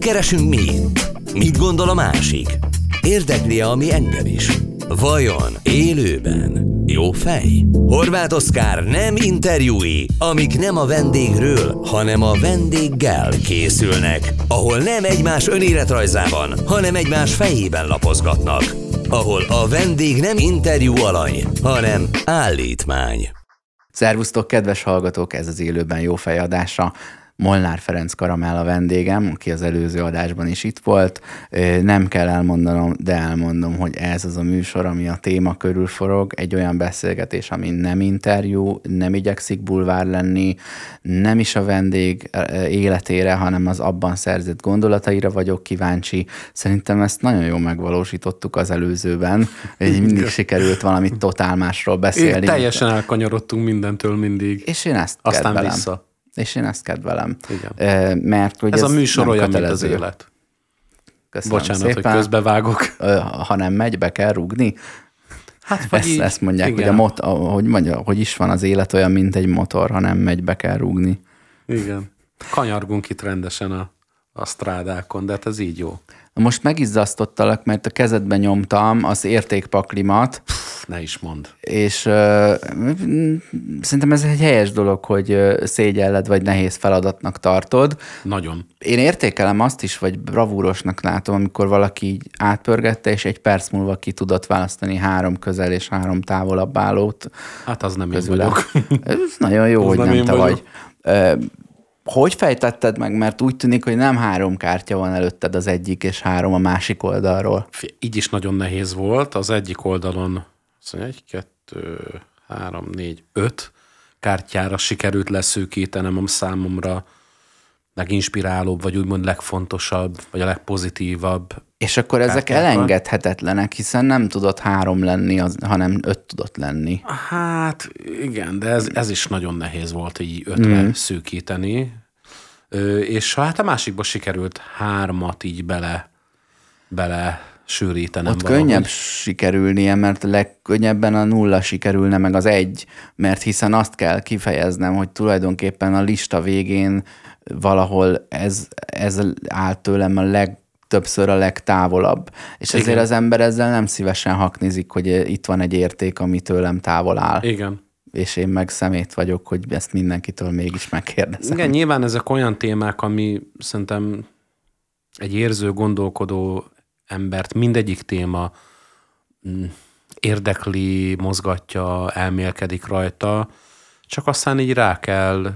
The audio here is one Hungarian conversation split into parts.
keresünk mi? Mit gondol a másik? Érdekli, ami engem is? Vajon élőben jó fej? Horváth Oszkár nem interjúi, amik nem a vendégről, hanem a vendéggel készülnek, ahol nem egymás önéletrajzában, hanem egymás fejében lapozgatnak, ahol a vendég nem interjú alany, hanem állítmány. Szervusztok, kedves hallgatók, ez az élőben jó fejadása. Molnár Ferenc Karamell a vendégem, aki az előző adásban is itt volt. Nem kell elmondanom, de elmondom, hogy ez az a műsor, ami a téma körül forog, egy olyan beszélgetés, ami nem interjú, nem igyekszik bulvár lenni, nem is a vendég életére, hanem az abban szerzett gondolataira vagyok kíváncsi. Szerintem ezt nagyon jól megvalósítottuk az előzőben, hogy mindig sikerült valamit totál másról beszélni. Én teljesen elkanyarodtunk mindentől mindig. És én ezt Aztán vissza. És én ezt kedvelem. Igen. Mert hogy Ez, ez a műsor olyan, kötelező. mint az élet. Köszönöm Bocsánat, szépen. hogy közbevágok. Ha nem megy, be kell rúgni. Hát, Ezt, ezt mondják, igen. hogy, a mot, hogy mondja, hogy is van az élet olyan, mint egy motor, ha nem megy, be kell rúgni. Igen. Kanyargunk itt rendesen a, a strádákon, de hát ez így jó. Most megizzasztottalak, mert a kezedbe nyomtam az értékpaklimat, ne is mond. és uh, szerintem ez egy helyes dolog, hogy ö, szégyelled vagy nehéz feladatnak tartod. Nagyon. Én értékelem azt is, vagy bravúrosnak látom, amikor valaki így átpörgette, és egy perc múlva ki tudott választani három közel és három távolabb állót Hát az nem én közül. vagyok. Ez nagyon jó, Az hogy nem nem én te vagyok. vagy. Hogy fejtetted meg? Mert úgy tűnik, hogy nem három kártya van előtted az egyik, és három a másik oldalról. Így is nagyon nehéz volt. Az egyik oldalon mondja, egy, kettő, három, négy, öt kártyára sikerült leszűkítenem a számomra leginspirálóbb, vagy úgymond legfontosabb, vagy a legpozitívabb. És akkor ezek Kártyákkal? elengedhetetlenek, hiszen nem tudott három lenni, az, hanem öt tudott lenni. Hát igen, de ez, ez is nagyon nehéz volt így ötre mm. szűkíteni. Ö, és hát a másikba sikerült hármat így bele, bele sűrítenem. Ott valahogy. könnyebb sikerülnie, mert legkönnyebben a nulla sikerülne, meg az egy, mert hiszen azt kell kifejeznem, hogy tulajdonképpen a lista végén valahol ez, ez áll tőlem a legtöbbször a legtávolabb. És ezért Igen. az ember ezzel nem szívesen haknizik, hogy itt van egy érték, ami tőlem távol áll. Igen. És én meg szemét vagyok, hogy ezt mindenkitől mégis megkérdezem. Igen, nyilván ezek olyan témák, ami szerintem egy érző, gondolkodó embert mindegyik téma mm, érdekli, mozgatja, elmélkedik rajta, csak aztán így rá kell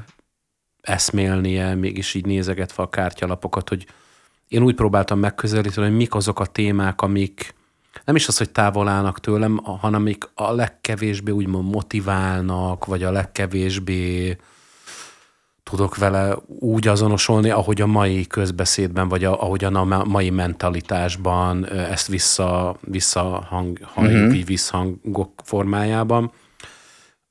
eszmélnie, mégis így nézegetve a kártyalapokat, hogy én úgy próbáltam megközelíteni, hogy mik azok a témák, amik nem is az, hogy távol állnak tőlem, hanem amik a legkevésbé úgymond motiválnak, vagy a legkevésbé tudok vele úgy azonosulni, ahogy a mai közbeszédben, vagy a, ahogy a ma- mai mentalitásban ezt vissza, visszahang, halljuk, uh-huh. így visszhangok formájában.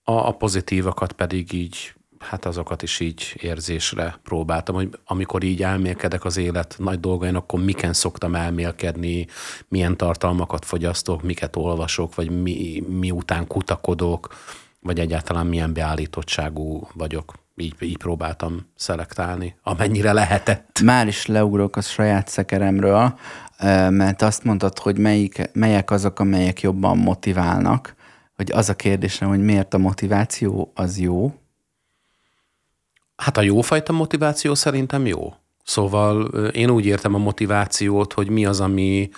A, a pozitívakat pedig így, hát azokat is így érzésre próbáltam, hogy amikor így elmélkedek az élet nagy dolgain, akkor miken szoktam elmélkedni, milyen tartalmakat fogyasztok, miket olvasok, vagy mi, mi után kutakodok, vagy egyáltalán milyen beállítottságú vagyok. Így, így próbáltam szelektálni, amennyire lehetett. Már is leugrok a saját szekeremről, mert azt mondtad, hogy melyik, melyek azok, amelyek jobban motiválnak, hogy az a kérdésem, hogy miért a motiváció az jó, Hát a jófajta motiváció szerintem jó. Szóval én úgy értem a motivációt, hogy mi az, ami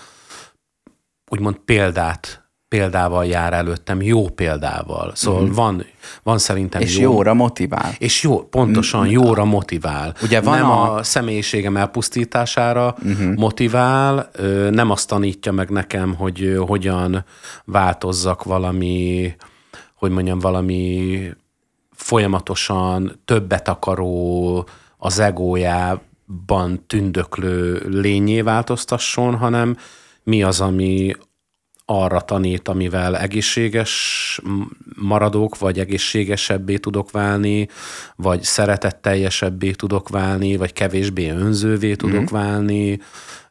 úgymond példát, példával jár előttem, jó példával. Szóval mm. van, van szerintem és jó. jóra motivál. És jó, pontosan jóra motivál. Ugye van nem a- a... személyiségem elpusztítására uh-huh. motivál, nem azt tanítja meg nekem, hogy hogyan változzak valami, hogy mondjam, valami folyamatosan többet akaró, az egójában tündöklő lényé változtasson, hanem mi az, ami arra tanít, amivel egészséges maradok, vagy egészségesebbé tudok válni, vagy szeretetteljesebbé tudok válni, vagy kevésbé önzővé tudok mm. válni.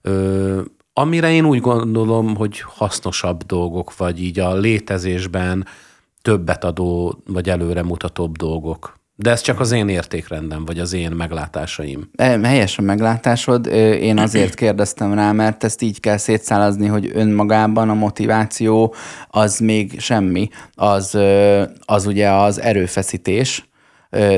Ö, amire én úgy gondolom, hogy hasznosabb dolgok, vagy így a létezésben többet adó, vagy előremutatóbb dolgok. De ez csak az én értékrendem, vagy az én meglátásaim. E, Helyes a meglátásod. Én azért kérdeztem rá, mert ezt így kell szétszálazni, hogy önmagában a motiváció az még semmi. Az, az ugye az erőfeszítés,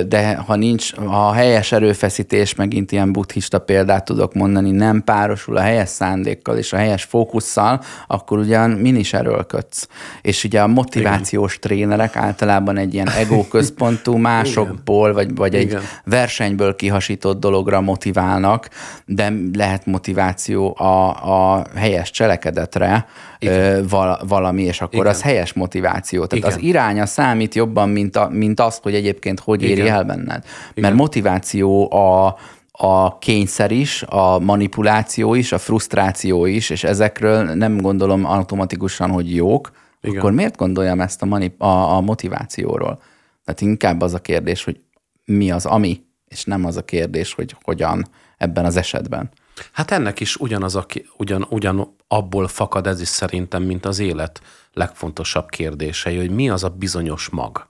de ha nincs, ha a helyes erőfeszítés, megint ilyen buddhista példát tudok mondani, nem párosul a helyes szándékkal és a helyes fókusszal, akkor ugyan min is erőlködsz. És ugye a motivációs trénerek általában egy ilyen egóközpontú másokból, vagy, vagy egy Igen. versenyből kihasított dologra motiválnak, de lehet motiváció a, a helyes cselekedetre ö, val, valami, és akkor Igen. az helyes motiváció. Tehát Igen. az iránya számít jobban, mint, a, mint az, hogy egyébként hogy éri Igen. el benned. Mert motiváció a, a kényszer is, a manipuláció is, a frusztráció is, és ezekről nem gondolom automatikusan, hogy jók, Igen. akkor miért gondoljam ezt a, manip- a, a motivációról? Tehát inkább az a kérdés, hogy mi az ami, és nem az a kérdés, hogy hogyan ebben az esetben. Hát ennek is ugyanaz, a, ugyan, ugyan abból fakad ez is szerintem, mint az élet legfontosabb kérdései, hogy mi az a bizonyos mag,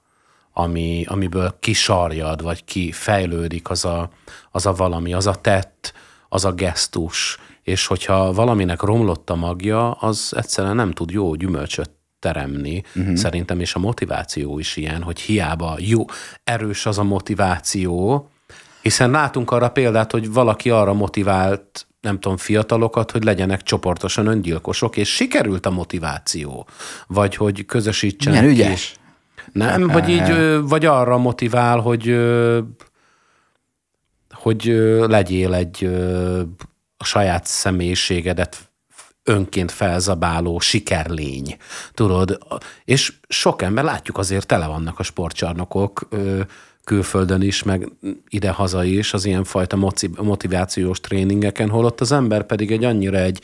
ami, amiből kisarjad, vagy ki fejlődik az a, az a valami, az a tett, az a gesztus, és hogyha valaminek romlott a magja, az egyszerűen nem tud jó gyümölcsöt teremni. Uh-huh. Szerintem, és a motiváció is ilyen, hogy hiába jó, erős az a motiváció, hiszen látunk arra példát, hogy valaki arra motivált, nem tudom, fiatalokat, hogy legyenek csoportosan öngyilkosok, és sikerült a motiváció. Vagy hogy közösítsenek Milyen ki. ügyes. Nem, hogy így, vagy arra motivál, hogy hogy legyél egy a saját személyiségedet önként felzabáló sikerlény, tudod? És sok ember, látjuk azért tele vannak a sportcsarnokok ö, külföldön is, meg ide-haza is az ilyenfajta motivációs tréningeken, holott az ember pedig egy annyira egy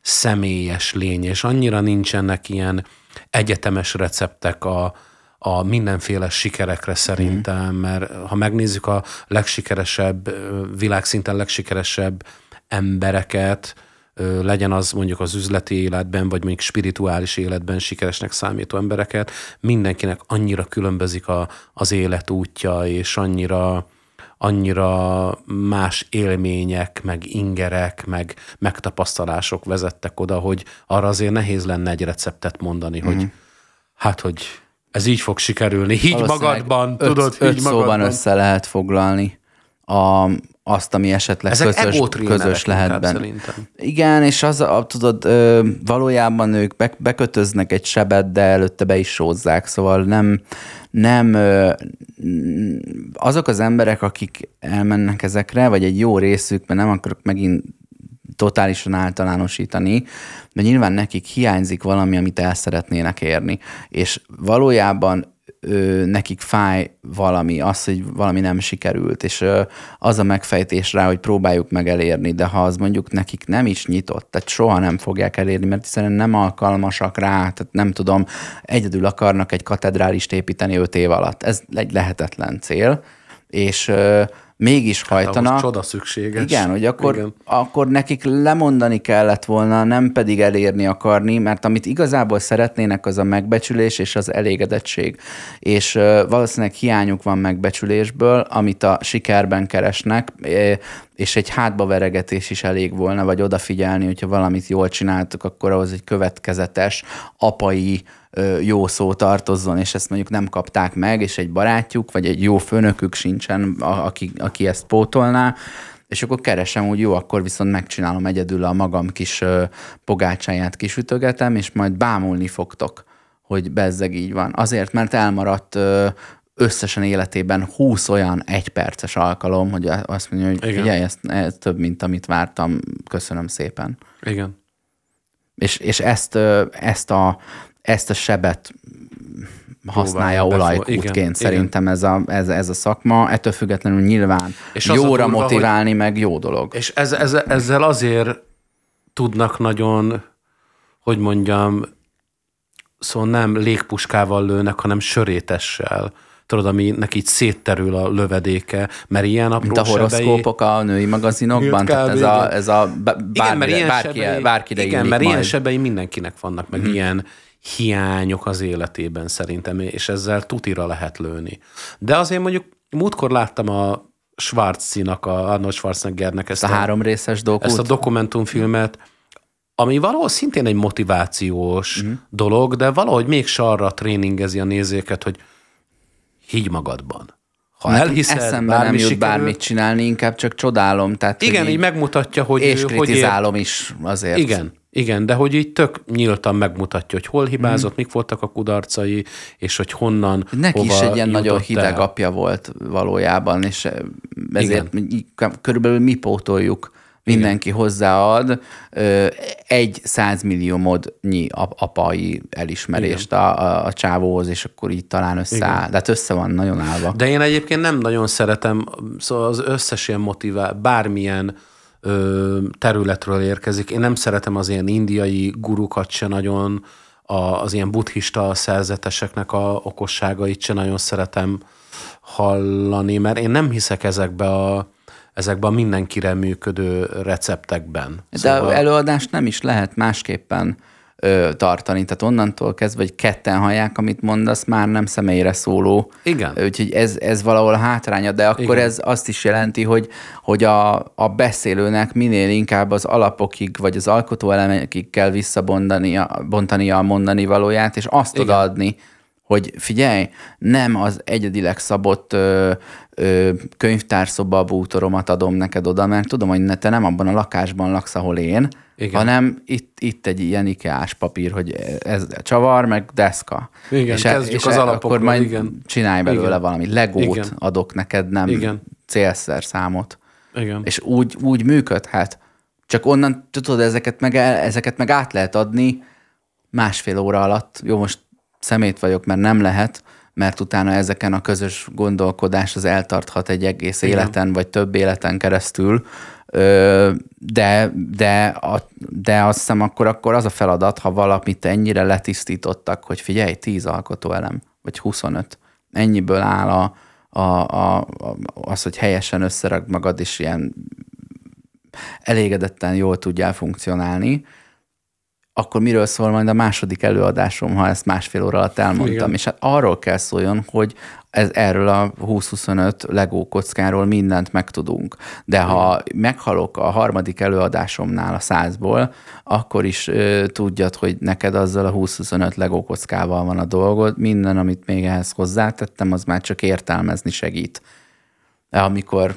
személyes lény, és annyira nincsenek ilyen egyetemes receptek a, a mindenféle sikerekre szerintem, mert ha megnézzük a legsikeresebb, világszinten legsikeresebb embereket, legyen az mondjuk az üzleti életben, vagy mondjuk spirituális életben sikeresnek számító embereket, mindenkinek annyira különbözik a, az életútja, és annyira, annyira más élmények, meg ingerek, meg megtapasztalások vezettek oda, hogy arra azért nehéz lenne egy receptet mondani, hogy hát, hogy ez így fog sikerülni. Higgy Valószínűleg magadban, öt, tudod, öt higgy szóban magadban. össze lehet foglalni a, azt, ami esetleg Ezek közös, közös lehet benne. szerintem. Igen, és az, a, tudod, ö, valójában ők be, bekötöznek egy sebet, de előtte be is sózzák, szóval nem, nem ö, azok az emberek, akik elmennek ezekre, vagy egy jó részük, mert nem akarok megint totálisan általánosítani, de nyilván nekik hiányzik valami, amit el szeretnének érni. És valójában ö, nekik fáj valami, az, hogy valami nem sikerült, és ö, az a megfejtés rá, hogy próbáljuk meg elérni, de ha az mondjuk nekik nem is nyitott, tehát soha nem fogják elérni, mert hiszen nem alkalmasak rá, tehát nem tudom, egyedül akarnak egy katedrálist építeni öt év alatt. Ez egy lehetetlen cél, és ö, mégis hajtanak. Ahhoz csoda szükséges. Igen, hogy akkor, Igen. akkor nekik lemondani kellett volna, nem pedig elérni akarni, mert amit igazából szeretnének, az a megbecsülés és az elégedettség. És valószínűleg hiányuk van megbecsülésből, amit a sikerben keresnek, és egy hátbaveregetés is elég volna, vagy odafigyelni, hogyha valamit jól csináltuk, akkor ahhoz egy következetes, apai jó szó tartozzon, és ezt mondjuk nem kapták meg, és egy barátjuk, vagy egy jó főnökük sincsen, aki, aki ezt pótolná, és akkor keresem, hogy jó, akkor viszont megcsinálom egyedül a magam kis pogácsáját kisütögetem, és majd bámulni fogtok, hogy bezzeg így van. Azért, mert elmaradt összesen életében 20 olyan egyperces alkalom, hogy azt mondja, hogy Igen. figyelj, ez, ez több, mint amit vártam, köszönöm szépen. Igen. És, és ezt, ezt, a, ezt a sebet használja Próbálja olajkútként igen, szerintem ez a, ez, ez a szakma. Ettől függetlenül nyilván És jóra durva, motiválni, meg jó dolog. És ez, ez, ezzel azért tudnak nagyon, hogy mondjam, szóval nem légpuskával lőnek, hanem sörétessel. Tudod, aminek így szétterül a lövedéke, mert ilyen apró Mint a horoszkópok a női magazinokban, Igen, tehát kb. ez a, ez a bá- igen, mert bármire, ilyen bárki, sebei, bárkire igen, mert majd. ilyen sebei mindenkinek vannak, meg mm. ilyen hiányok az életében szerintem, és ezzel tutira lehet lőni. De azért mondjuk múltkor láttam a Schwarzinak, a Arnold Schwarzeneggernek ezt a, a három részes dokut. Ezt a dokumentumfilmet, ami valahol szintén egy motivációs uh-huh. dolog, de valahogy még arra tréningezi a nézőket, hogy higgy magadban. Ha hát elhiszed, eszembe bármi nem jut sikerül, bármit csinálni, inkább csak csodálom. Tehát, igen, így, így megmutatja, hogy... És hogy kritizálom ér... is azért. Igen, igen, de hogy így tök nyíltan megmutatja, hogy hol hibázott, mm. mik voltak a kudarcai, és hogy honnan, Neki hova is egy ilyen nagyon hideg el. apja volt valójában, és ezért Igen. körülbelül mi pótoljuk mindenki Igen. hozzáad egy százmilliómodnyi apai elismerést a, a, a csávóhoz, és akkor így talán összeáll. De hát össze van nagyon állva. De én egyébként nem nagyon szeretem, szóval az összes ilyen motivál, bármilyen ö, területről érkezik. Én nem szeretem az ilyen indiai gurukat se nagyon, a, az ilyen buddhista szerzeteseknek a okosságait se nagyon szeretem hallani, mert én nem hiszek ezekbe a ezekben a mindenkire működő receptekben. De szóval... előadást nem is lehet másképpen ö, tartani. Tehát onnantól kezdve, hogy ketten hallják, amit mondasz, már nem személyre szóló. Igen. Úgyhogy ez, ez valahol hátránya, de akkor Igen. ez azt is jelenti, hogy, hogy a, a beszélőnek minél inkább az alapokig, vagy az alkotóelemekig kell visszabontania bontania a mondani valóját, és azt Igen. odaadni, hogy figyelj, nem az egyedileg szabott ö, ö, könyvtárszoba bútoromat adom neked oda, mert tudom, hogy te nem abban a lakásban laksz, ahol én, Igen. hanem itt, itt egy ilyen ikeás papír, hogy ez csavar, meg deszka. Igen, és, e- kezdjük és az e- alapokról. Akkor majd igen. csinálj belőle igen. valami legót igen. adok neked, nem igen. célszer számot. Igen. És úgy, úgy működhet. Csak onnan tudod, ezeket meg, ezeket meg át lehet adni másfél óra alatt. Jó, most szemét vagyok, mert nem lehet, mert utána ezeken a közös gondolkodás az eltarthat egy egész Igen. életen, vagy több életen keresztül, de, de, a, de azt hiszem akkor, akkor az a feladat, ha valamit ennyire letisztítottak, hogy figyelj, 10 alkotóelem, vagy 25, ennyiből áll a, a, a, az, hogy helyesen összerak magad, és ilyen elégedetten jól tudjál funkcionálni, akkor miről szól majd a második előadásom, ha ezt másfél óra alatt elmondtam. Igen. És hát arról kell szóljon, hogy ez, erről a 20-25 legó kockáról mindent megtudunk. De ha meghalok a harmadik előadásomnál a százból, akkor is ö, tudjad, hogy neked azzal a 20-25 legó kockával van a dolgod. Minden, amit még ehhez hozzátettem, az már csak értelmezni segít. De amikor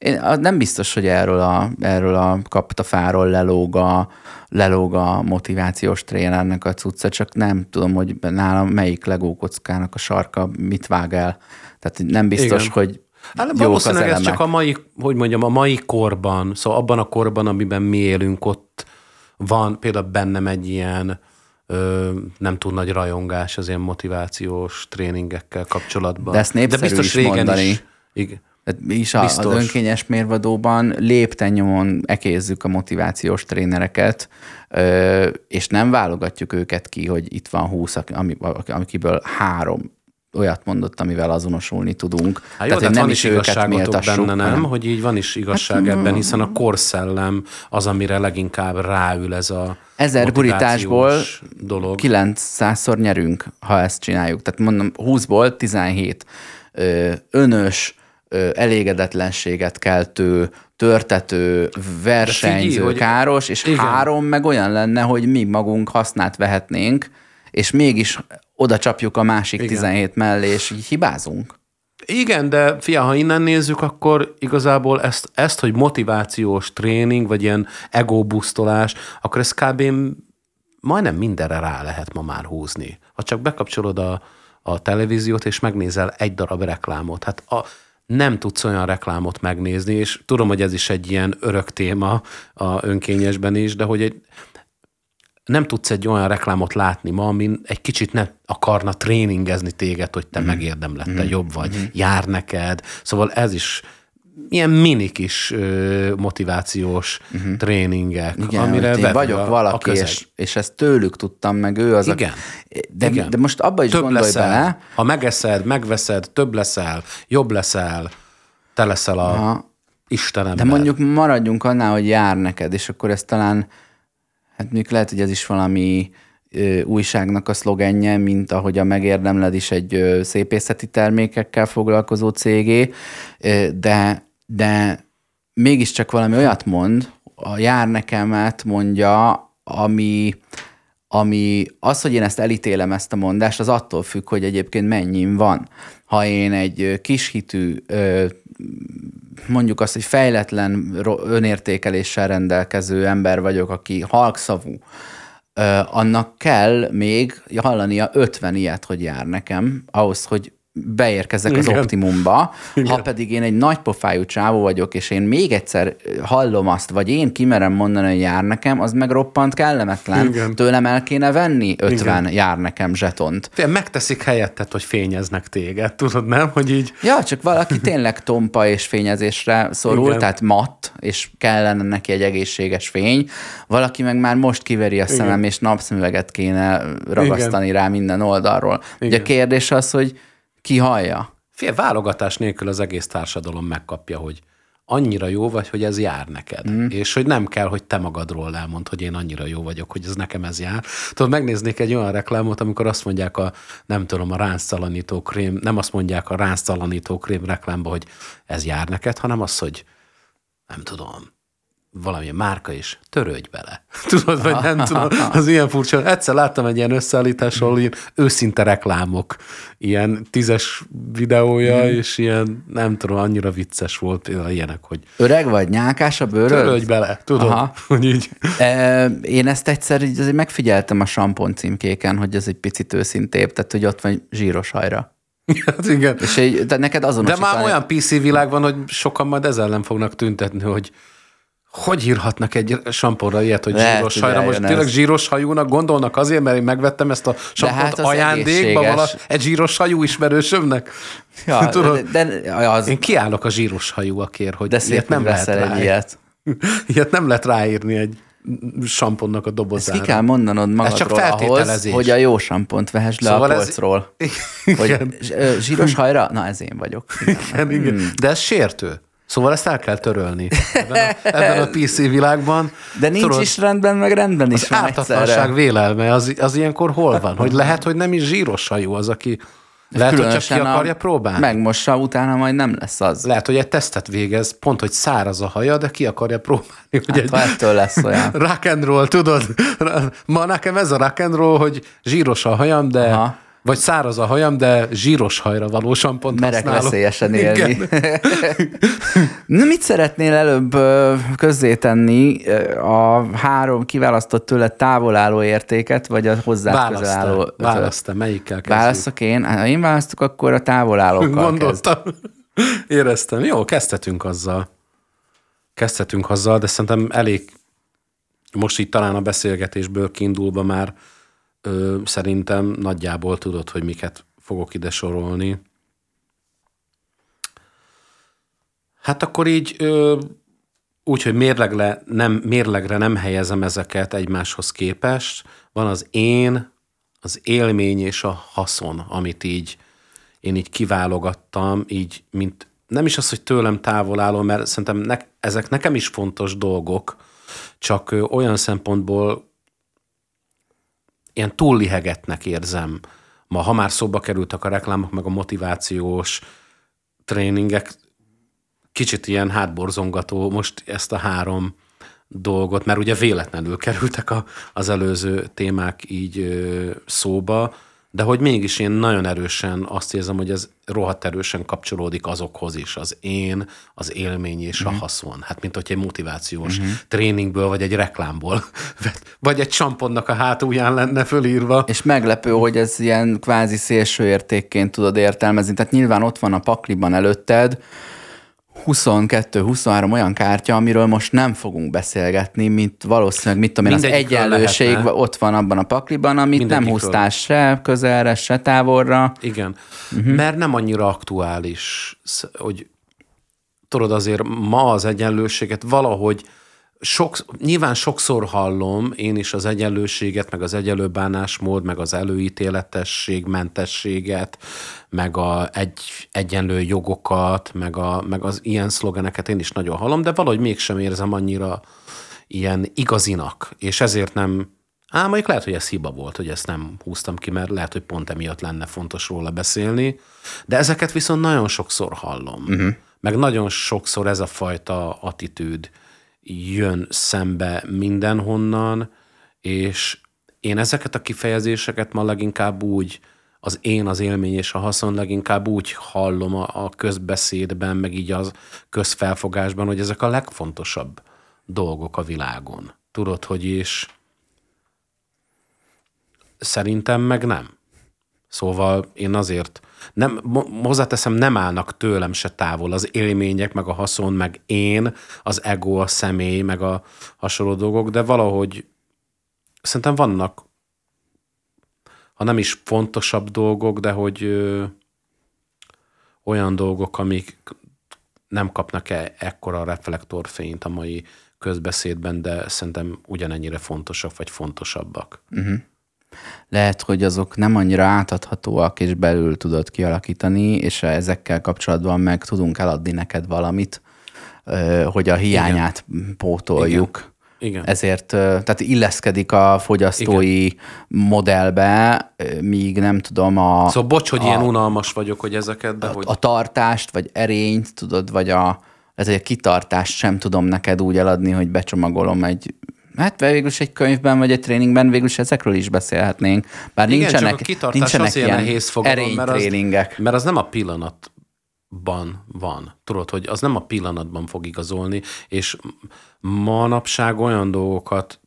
én nem biztos, hogy erről a, erről a kaptafáról lelóg a, lelóg a motivációs trénernek a cucca, csak nem tudom, hogy nálam melyik legókockának a sarka mit vág el. Tehát nem biztos, Igen. hogy Hát valószínűleg ez csak a mai, hogy mondjam, a mai korban, szóval abban a korban, amiben mi élünk, ott van például bennem egy ilyen ö, nem túl nagy rajongás az ilyen motivációs tréningekkel kapcsolatban. De ezt De biztos is régen mondani. is. Igen. Tehát mi is a, az önkényes mérvadóban lépten nyomon ekézzük a motivációs trénereket, és nem válogatjuk őket ki, hogy itt van 20, amikiből három olyat mondott, amivel azonosulni tudunk. Hát jó, Tehát, nem is igazságotok benne, nem? Hanem... Hogy így van is igazság hát, ebben, hiszen a korszellem az, amire leginkább ráül ez a Ezer gurításból dolog. 900-szor nyerünk, ha ezt csináljuk. Tehát mondom, 20-ból 17 önös, elégedetlenséget keltő, törtető, versenyző, figyelj, káros, és igen. három meg olyan lenne, hogy mi magunk hasznát vehetnénk, és mégis oda csapjuk a másik igen. 17 mellé, és így hibázunk. Igen, de fia, ha innen nézzük, akkor igazából ezt, ezt hogy motivációs tréning, vagy ilyen ego-busztolás, akkor ez kb. majdnem mindenre rá lehet ma már húzni. Ha csak bekapcsolod a, a televíziót, és megnézel egy darab reklámot. Hát a, nem tudsz olyan reklámot megnézni, és tudom, hogy ez is egy ilyen örök téma a önkényesben is, de hogy egy, nem tudsz egy olyan reklámot látni ma, amin egy kicsit ne akarna tréningezni téged, hogy te mm. megérdemlette, mm. jobb vagy, mm. jár neked. Szóval ez is ilyen mini kis ö, motivációs uh-huh. tréningek, Igen, amire én vagyok a, valaki, a és, és ezt tőlük tudtam, meg ő az Igen. A... De, Igen. de most abba is több gondolj leszel. bele. Ha megeszed, megveszed, több leszel, jobb leszel, te leszel a Aha. Istenem. De mondjuk maradjunk annál, hogy jár neked, és akkor ez talán, hát mondjuk lehet, hogy ez is valami ö, újságnak a szlogenje, mint ahogy a megérdemled is egy ö, szépészeti termékekkel foglalkozó cégé, ö, de, de mégiscsak valami olyat mond, a jár nekemet mondja, ami, ami az, hogy én ezt elítélem, ezt a mondást, az attól függ, hogy egyébként mennyim van. Ha én egy ö, kishitű, ö, mondjuk azt, hogy fejletlen önértékeléssel rendelkező ember vagyok, aki halkszavú, annak kell még hallania 50 ilyet, hogy jár nekem, ahhoz, hogy beérkezek az Igen. optimumba. Ha pedig én egy nagy pofájú csávó vagyok, és én még egyszer hallom azt, vagy én kimerem mondani, hogy jár nekem, az meg roppant kellemetlen. Igen. Tőlem el kéne venni 50 jár nekem zsetont. Fél, Megteszik helyetted, hogy fényeznek téged, tudod, nem? Hogy így Ja, csak valaki tényleg tompa és fényezésre szorul, Igen. tehát matt, és kellene neki egy egészséges fény. Valaki meg már most kiveri a szemem, és napszemüveget kéne ragasztani rá minden oldalról. Ugye Igen. a kérdés az, hogy ki hallja? Fél válogatás nélkül az egész társadalom megkapja, hogy annyira jó vagy, hogy ez jár neked. Mm. És hogy nem kell, hogy te magadról elmond, hogy én annyira jó vagyok, hogy ez nekem ez jár. Tudod, megnéznék egy olyan reklámot, amikor azt mondják a, nem tudom, a ránctalanító krém, nem azt mondják a ránctalanító krém reklámba, hogy ez jár neked, hanem az, hogy nem tudom, valamilyen márka is, törődj bele. Tudod, vagy nem tudom, az ilyen furcsa. Egyszer láttam egy ilyen összeállítás, ahol ilyen őszinte reklámok, ilyen tízes videója, és ilyen, nem tudom, annyira vicces volt például ilyenek, hogy Öreg vagy, nyálkás a bőröd? törődj bele, tudod, Aha. hogy így. E, Én ezt egyszer így azért megfigyeltem a sampon címkéken, hogy ez egy picit őszintébb, tehát hogy ott van zsíros hajra. Hát igen. És egy, tehát neked De azonosítani... már olyan PC világ van, hogy sokan majd ezzel nem fognak tüntetni, hogy hogy írhatnak egy samponra ilyet, hogy Lehet, zsíros hajra? Most tényleg ez. zsíros hajúnak gondolnak azért, mert én megvettem ezt a sampont hát ajándékba vala, egy zsíros hajú ismerősömnek? Ja, Tudod? de, de, az, Én kiállok a zsíros hajúakért, hogy de ilyet szép, nem nem lehet veszel egy rá. ilyet. Ilyet nem lehet ráírni egy samponnak a Ezt dobozára. ki kell mondanod csak magadról ahhoz, feltételezés. hogy a jó sampont vehess le Szóval a ez- polcról. Igen. Hogy zsíros hajra? Na, ez én vagyok. Igen, igen. De ez sértő. Szóval ezt el kell törölni ebben a, ebben a PC világban. De nincs Tudod, is rendben, meg rendben is Az ártatlanság vélelme, az, az ilyenkor hol van? Hogy lehet, hogy nem is zsíros hajú az, aki lehet, hogy csak ki akarja próbálni. Megmossa, utána majd nem lesz az. Lehet, hogy egy tesztet végez, pont, hogy száraz a haja, de ki akarja próbálni, hogy Hát, egy ettől lesz olyan. rock and roll, tudod? Ma nekem ez a rock and roll, hogy zsíros a hajam, de Aha. Vagy száraz a hajam, de zsíros hajra való sampont Merek használok. veszélyesen élni. Na, mit szeretnél előbb közzétenni a három kiválasztott tőle távol álló értéket, vagy a hozzá közel álló? Választ választ melyikkel kezdjük? Válaszok én? Ha én választok, akkor a távol állókkal kezd. Gondoltam. Éreztem. Jó, kezdhetünk azzal. Kezdhetünk azzal, de szerintem elég, most így talán a beszélgetésből kiindulva már ö, szerintem nagyjából tudod, hogy miket fogok ide sorolni. Hát akkor így ö, úgy, hogy mérlegre nem, mérlegre nem helyezem ezeket egymáshoz képest. Van az én, az élmény és a haszon, amit így én így kiválogattam, így, mint nem is az, hogy tőlem távol álló, mert szerintem ne, ezek nekem is fontos dolgok, csak olyan szempontból ilyen túllihegetnek érzem. Ma, ha már szóba kerültek a reklámok, meg a motivációs tréningek, kicsit ilyen hátborzongató most ezt a három dolgot, mert ugye véletlenül kerültek a, az előző témák így ö, szóba, de hogy mégis én nagyon erősen azt érzem, hogy ez rohadt erősen kapcsolódik azokhoz is, az én, az élmény és a haszon. Hát mint hogy egy motivációs tréningből, vagy egy reklámból, vagy egy samponnak a hátulján lenne fölírva. És meglepő, hogy ez ilyen kvázi szélső értékként tudod értelmezni. Tehát nyilván ott van a pakliban előtted 22-23 olyan kártya, amiről most nem fogunk beszélgetni, mint valószínűleg, mit tudom én, az egyenlőség lehetne. ott van abban a pakliban, amit nem húztál se közelre, se távolra. Igen, uh-huh. mert nem annyira aktuális, hogy tudod azért ma az egyenlőséget valahogy sok, nyilván sokszor hallom én is az egyenlőséget, meg az egyenlő bánásmód, meg az előítéletesség, mentességet, meg a egy, egyenlő jogokat, meg, a, meg az ilyen szlogeneket én is nagyon hallom, de valahogy mégsem érzem annyira ilyen igazinak, és ezért nem Ám mondjuk lehet, hogy ez hiba volt, hogy ezt nem húztam ki, mert lehet, hogy pont emiatt lenne fontos róla beszélni. De ezeket viszont nagyon sokszor hallom. Uh-huh. Meg nagyon sokszor ez a fajta attitűd jön szembe mindenhonnan, és én ezeket a kifejezéseket ma leginkább úgy, az én, az élmény és a haszon leginkább úgy hallom a, a közbeszédben, meg így az közfelfogásban, hogy ezek a legfontosabb dolgok a világon. Tudod, hogy is szerintem meg nem. Szóval én azért nem, hozzáteszem, nem állnak tőlem se távol az élmények, meg a haszon, meg én, az ego, a személy, meg a hasonló dolgok, de valahogy szerintem vannak, ha nem is fontosabb dolgok, de hogy ö, olyan dolgok, amik nem kapnak -e ekkora reflektorfényt a mai közbeszédben, de szerintem ugyanennyire fontosak, vagy fontosabbak. Uh-huh lehet, hogy azok nem annyira átadhatóak, és belül tudod kialakítani, és ezekkel kapcsolatban meg tudunk eladni neked valamit, hogy a hiányát Igen. pótoljuk. Igen. Igen. Ezért, tehát illeszkedik a fogyasztói Igen. modellbe, míg nem tudom a... Szóval bocs, hogy a, ilyen unalmas vagyok, hogy ezeket, de a, hogy... A tartást, vagy erényt, tudod, vagy a, ez egy kitartást sem tudom neked úgy eladni, hogy becsomagolom egy Hát végül is egy könyvben vagy egy tréningben végül is ezekről is beszélhetnénk. Bár Igen, nincsenek, csak a kitartás nincsenek azért ilyen nehéz fogalom, mert az, mert az nem a pillanatban van. Tudod, hogy az nem a pillanatban fog igazolni, és manapság olyan dolgokat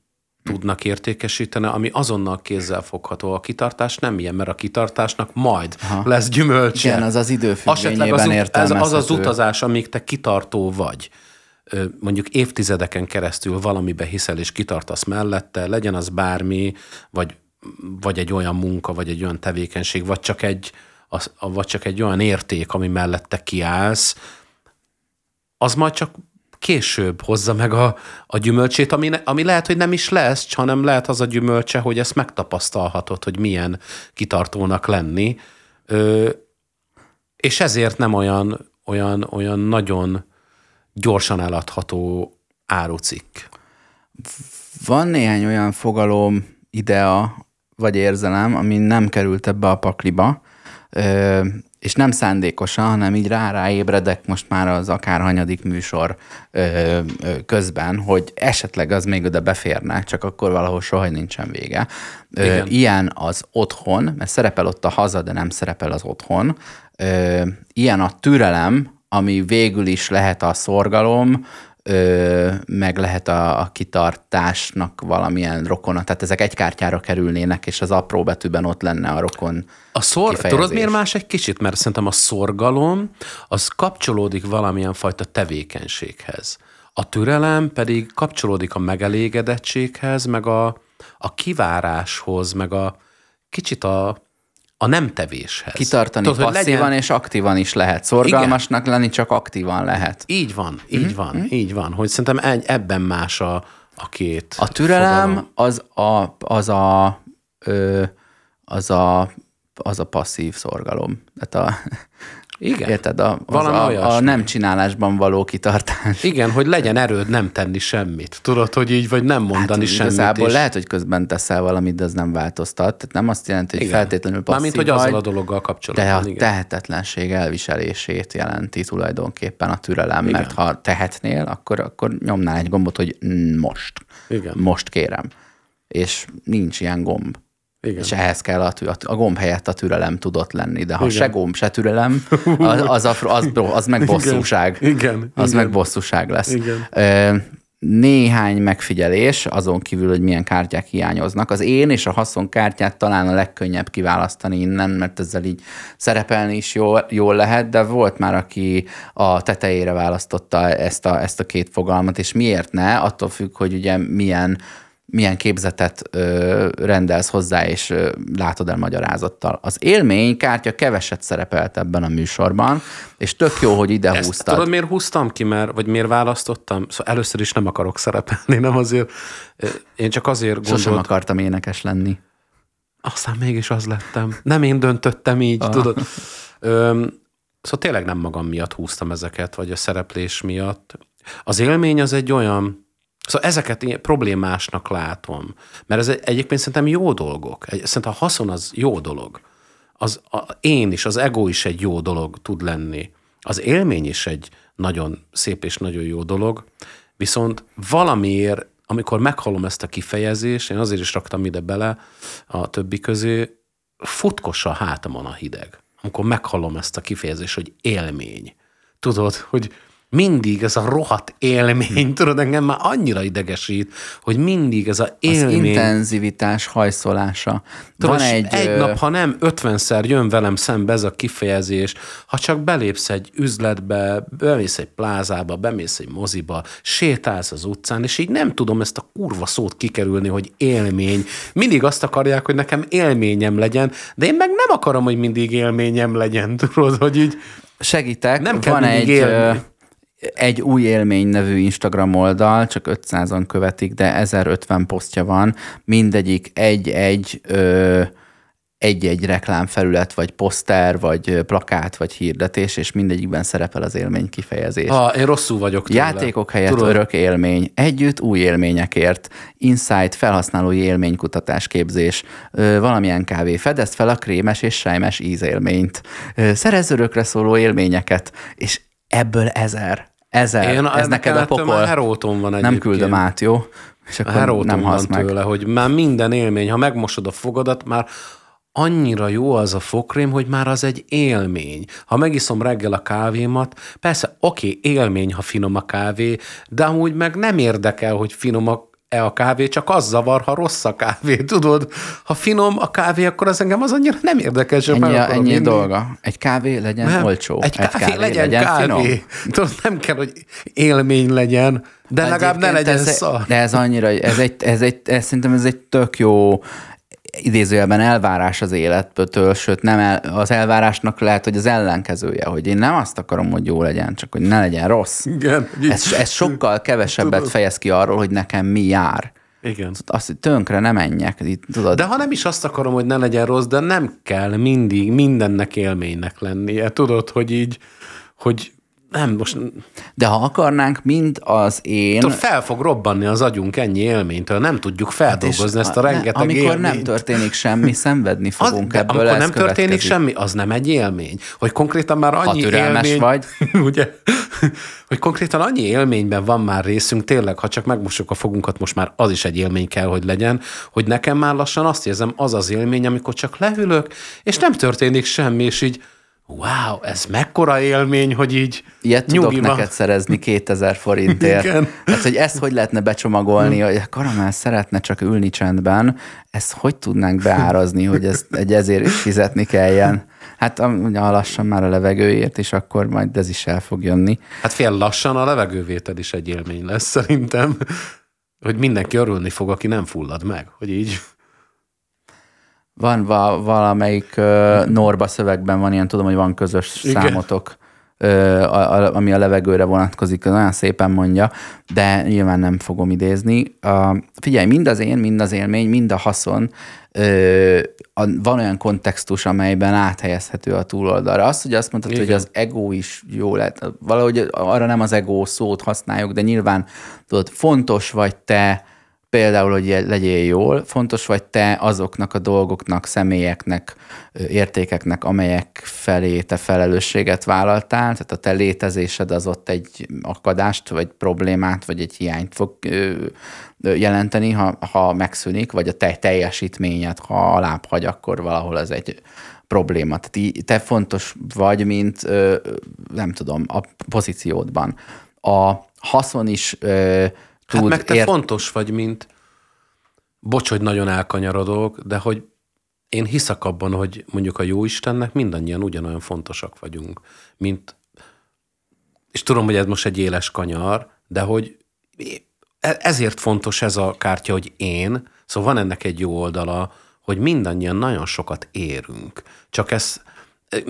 tudnak értékesíteni, ami azonnal kézzel fogható. A kitartás nem ilyen, mert a kitartásnak majd Aha. lesz gyümölcse. Igen, az az időfüggvényében az, ez az az utazás, amíg te kitartó vagy mondjuk évtizedeken keresztül valamibe hiszel és kitartasz mellette, legyen az bármi, vagy, vagy egy olyan munka, vagy egy olyan tevékenység, vagy csak egy, az, vagy csak egy olyan érték, ami mellette kiállsz, az majd csak később hozza meg a, a gyümölcsét, ami, ami lehet, hogy nem is lesz, hanem lehet az a gyümölcse, hogy ezt megtapasztalhatod, hogy milyen kitartónak lenni. Ö, és ezért nem olyan, olyan, olyan nagyon gyorsan eladható árucikk. Van néhány olyan fogalom, idea vagy érzelem, ami nem került ebbe a pakliba, és nem szándékosan, hanem így rá-ráébredek most már az akárhanyadik műsor közben, hogy esetleg az még oda beférne, csak akkor valahol soha nincsen vége. Igen. Ilyen az otthon, mert szerepel ott a haza, de nem szerepel az otthon. Ilyen a türelem, ami végül is lehet a szorgalom, ö, meg lehet a, a kitartásnak valamilyen rokona. Tehát ezek egy kártyára kerülnének, és az apró betűben ott lenne a rokon A szor, tudod miért más egy kicsit? Mert szerintem a szorgalom az kapcsolódik valamilyen fajta tevékenységhez. A türelem pedig kapcsolódik a megelégedettséghez, meg a, a kiváráshoz, meg a kicsit a, a nem tevéshez. Kitartani Tudod, passzívan legyen... és aktívan is lehet. Szorgalmasnak Igen. lenni csak aktívan lehet. Így van, így mm-hmm. van, mm-hmm. így van. Hogy szerintem ebben más a, a két A türelem az a, az a, ö, az a az a passzív szorgalom. Tehát a, igen. Érted? A, az a, a nem csinálásban való kitartás. Igen, hogy legyen erőd nem tenni semmit. Tudod, hogy így, vagy nem mondani hát, semmit. Igazából és... lehet, hogy közben teszel valamit, de az nem változtat. Tehát nem azt jelenti, hogy igen. feltétlenül passzív Mármint, hogy azzal a dologgal kapcsolatban. De a tehetetlenség elviselését jelenti tulajdonképpen a türelem, igen. mert ha tehetnél, akkor, akkor nyomnál egy gombot, hogy most. Igen. Most kérem. És nincs ilyen gomb. Igen. És ehhez kell a, a gomb helyett a türelem tudott lenni, de ha Igen. se gomb, se türelem, az, az, a, az, az meg bosszúság. Igen. Az Igen. meg bosszúság lesz. Igen. Néhány megfigyelés, azon kívül, hogy milyen kártyák hiányoznak. Az én és a haszonkártyát talán a legkönnyebb kiválasztani innen, mert ezzel így szerepelni is jól, jól lehet, de volt már, aki a tetejére választotta ezt a, ezt a két fogalmat, és miért ne? Attól függ, hogy ugye milyen milyen képzetet ö, rendelsz hozzá, és ö, látod el magyarázattal. Az élmény kártya keveset szerepelt ebben a műsorban, és tök jó, hogy ide Ezt húztad. Tudod, miért húztam ki, mert, vagy miért választottam? Szóval először is nem akarok szerepelni, nem azért. Én csak azért gondoltam. Sosem akartam énekes lenni. Aztán mégis az lettem. Nem én döntöttem így, ah. tudod. Ö, szóval tényleg nem magam miatt húztam ezeket, vagy a szereplés miatt. Az élmény az egy olyan Szóval ezeket én problémásnak látom. Mert ez egyébként szerintem jó dolgok. Szerintem a haszon az jó dolog. Az a, én is, az ego is egy jó dolog tud lenni. Az élmény is egy nagyon szép és nagyon jó dolog. Viszont valamiért, amikor meghallom ezt a kifejezést, én azért is raktam ide bele a többi közé, futkos a hátamon a hideg. Amikor meghallom ezt a kifejezést, hogy élmény. Tudod, hogy mindig ez a rohadt élmény, tudod, engem már annyira idegesít, hogy mindig ez a élmény. Az intenzivitás hajszolása. Tudod, Van egy, egy nap, ha nem ötvenszer jön velem szembe ez a kifejezés, ha csak belépsz egy üzletbe, bemész egy plázába, bemész egy moziba, sétálsz az utcán, és így nem tudom ezt a kurva szót kikerülni, hogy élmény. Mindig azt akarják, hogy nekem élményem legyen, de én meg nem akarom, hogy mindig élményem legyen, tudod, hogy így segítek. Nem kell van egy, élni egy új élmény nevű Instagram oldal, csak 500-an követik, de 1050 posztja van, mindegyik egy-egy egy-egy reklámfelület, vagy poszter, vagy plakát, vagy hirdetés, és mindegyikben szerepel az élmény kifejezés. Ha, én rosszul vagyok tőle. Játékok helyett Tudod. örök élmény, együtt új élményekért, insight, felhasználói élménykutatás képzés, valamilyen kávé, fedezd fel a krémes és sejmes ízélményt, szerez örökre szóló élményeket, és ebből ezer Ezer, Én, ez neked a pokol. Heróton van egyébként. Nem küldöm át, jó? És akkor heróton nem van meg. tőle, hogy már minden élmény, ha megmosod a fogadat, már annyira jó az a fokrém, hogy már az egy élmény. Ha megiszom reggel a kávémat, persze oké, okay, élmény, ha finom a kávé, de amúgy meg nem érdekel, hogy finom a e a kávé, csak az zavar, ha rossz a kávé, tudod? Ha finom a kávé, akkor az engem az annyira nem érdekel, csak ennyi, meg ennyi dolga. Egy kávé legyen nem, olcsó. Egy kávé, egy kávé legyen, legyen kávé. Finom. Tudod, nem kell, hogy élmény legyen, de legalább ne legyen ez, szar. De ez annyira, ez egy, ez egy, ez, szerintem ez egy tök jó idézőjelben elvárás az élettől, sőt nem el, az elvárásnak lehet, hogy az ellenkezője, hogy én nem azt akarom, hogy jó legyen, csak hogy ne legyen rossz. Igen. Ez, ez sokkal kevesebbet tudod. fejez ki arról, hogy nekem mi jár. Igen. Azt, hogy tönkre nem menjek. Tudod. De ha nem is azt akarom, hogy ne legyen rossz, de nem kell mindig mindennek élménynek lennie. Tudod, hogy így, hogy nem, most... De ha akarnánk, mind az én... Tudod, fel fog robbanni az agyunk ennyi élménytől, nem tudjuk feldolgozni hát ezt a rengeteg Amikor élményt. nem történik semmi, szenvedni fogunk az, ebből, Amikor nem történik semmi, az nem egy élmény. Hogy konkrétan már annyi ha élmény... vagy. ugye? Hogy konkrétan annyi élményben van már részünk, tényleg, ha csak megmosok a fogunkat, most már az is egy élmény kell, hogy legyen, hogy nekem már lassan azt érzem, az az élmény, amikor csak leülök, és nem történik semmi, és így wow, ez mekkora élmény, hogy így Ilyet tudok nyugiba. neked szerezni 2000 forintért. Igen. Hát, hogy ezt hogy lehetne becsomagolni, hogy a karamell szeretne csak ülni csendben, ezt hogy tudnánk beárazni, hogy ezt egy ezért is fizetni kelljen? Hát ugye lassan már a levegőért, és akkor majd ez is el fog jönni. Hát fél lassan a levegővétel is egy élmény lesz szerintem, hogy mindenki örülni fog, aki nem fullad meg, hogy így van va- valamelyik uh, Norba szövegben van ilyen, tudom, hogy van közös Igen. számotok, uh, a, a, ami a levegőre vonatkozik, nagyon szépen mondja, de nyilván nem fogom idézni. Uh, figyelj, mind az én, mind az élmény, mind a haszon uh, a, van olyan kontextus, amelyben áthelyezhető a túloldalra. Az, hogy azt mondtad, Igen. hogy az ego is jó lett, valahogy arra nem az ego szót használjuk, de nyilván tudod, fontos vagy te, például, hogy legyél jól, fontos vagy te azoknak a dolgoknak, személyeknek, értékeknek, amelyek felé te felelősséget vállaltál, tehát a te létezésed az ott egy akadást, vagy problémát, vagy egy hiányt fog jelenteni, ha, ha megszűnik, vagy a te teljesítményed, ha alább hagy, akkor valahol ez egy probléma. Tehát te fontos vagy, mint nem tudom, a pozíciódban. A haszon is tud... Hát meg te ért... fontos vagy, mint... Bocs, hogy nagyon elkanyarodok, de hogy én hiszek abban, hogy mondjuk a Jóistennek mindannyian ugyanolyan fontosak vagyunk, mint... És tudom, hogy ez most egy éles kanyar, de hogy e- ezért fontos ez a kártya, hogy én, szóval van ennek egy jó oldala, hogy mindannyian nagyon sokat érünk. Csak ez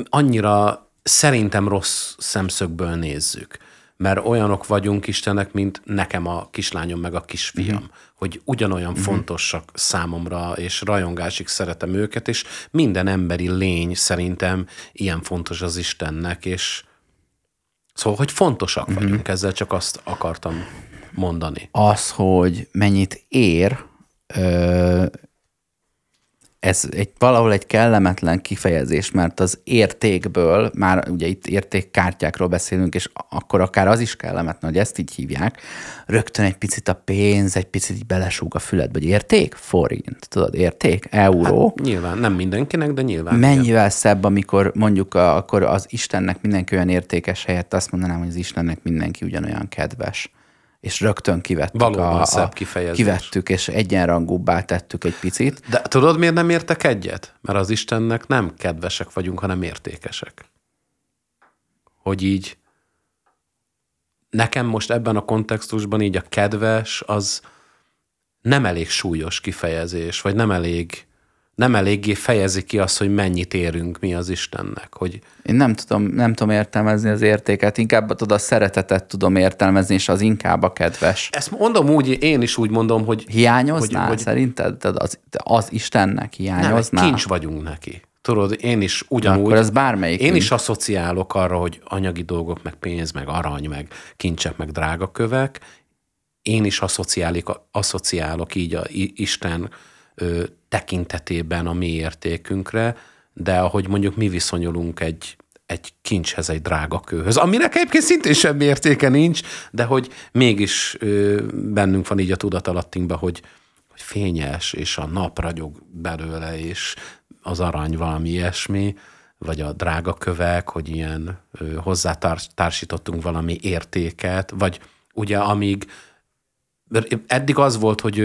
annyira szerintem rossz szemszögből nézzük mert olyanok vagyunk Istenek, mint nekem a kislányom meg a kisfiam, uh-huh. hogy ugyanolyan uh-huh. fontosak számomra, és rajongásig szeretem őket, és minden emberi lény szerintem ilyen fontos az Istennek, és szóval, hogy fontosak uh-huh. vagyunk, ezzel csak azt akartam mondani. Az, hogy mennyit ér, ö, ez egy, valahol egy kellemetlen kifejezés, mert az értékből, már ugye itt értékkártyákról beszélünk, és akkor akár az is kellemetlen, hogy ezt így hívják, rögtön egy picit a pénz, egy picit így belesúg a füledbe, hogy érték? Forint, tudod, érték? Euró? Hát, nyilván, nem mindenkinek, de nyilván. Mennyivel igen. szebb, amikor mondjuk a, akkor az Istennek mindenki olyan értékes helyett azt mondanám, hogy az Istennek mindenki ugyanolyan kedves és rögtön kivettük. Valóban a, szebb kifejezés. Kivettük, és egyenrangúbbá tettük egy picit. De tudod, miért nem értek egyet? Mert az Istennek nem kedvesek vagyunk, hanem értékesek. Hogy így nekem most ebben a kontextusban így a kedves az nem elég súlyos kifejezés, vagy nem elég nem eléggé fejezi ki azt, hogy mennyit érünk mi az Istennek. Hogy... Én nem tudom, nem tudom értelmezni az értéket, inkább tudod, a szeretetet tudom értelmezni, és az inkább a kedves. Ezt mondom úgy, én is úgy mondom, hogy... Hiányoznál hogy, hogy... szerinted? Tehát az, az Istennek hiányoznál? Nem, kincs vagyunk neki. Tudod, én is ugyanúgy... Na, akkor ez bármelyik. Én is asszociálok arra, hogy anyagi dolgok, meg pénz, meg arany, meg kincsek, meg drága kövek. Én is asszociálok, asszociálok így a Isten ö, tekintetében a mi értékünkre, de ahogy mondjuk mi viszonyulunk egy, egy kincshez, egy drága kőhöz, aminek egyébként szintén semmi értéke nincs, de hogy mégis bennünk van így a tudatalattinkban, hogy, hogy fényes, és a nap ragyog belőle, és az arany valami ilyesmi, vagy a drága kövek, hogy ilyen ö, hozzátársítottunk valami értéket, vagy ugye amíg eddig az volt, hogy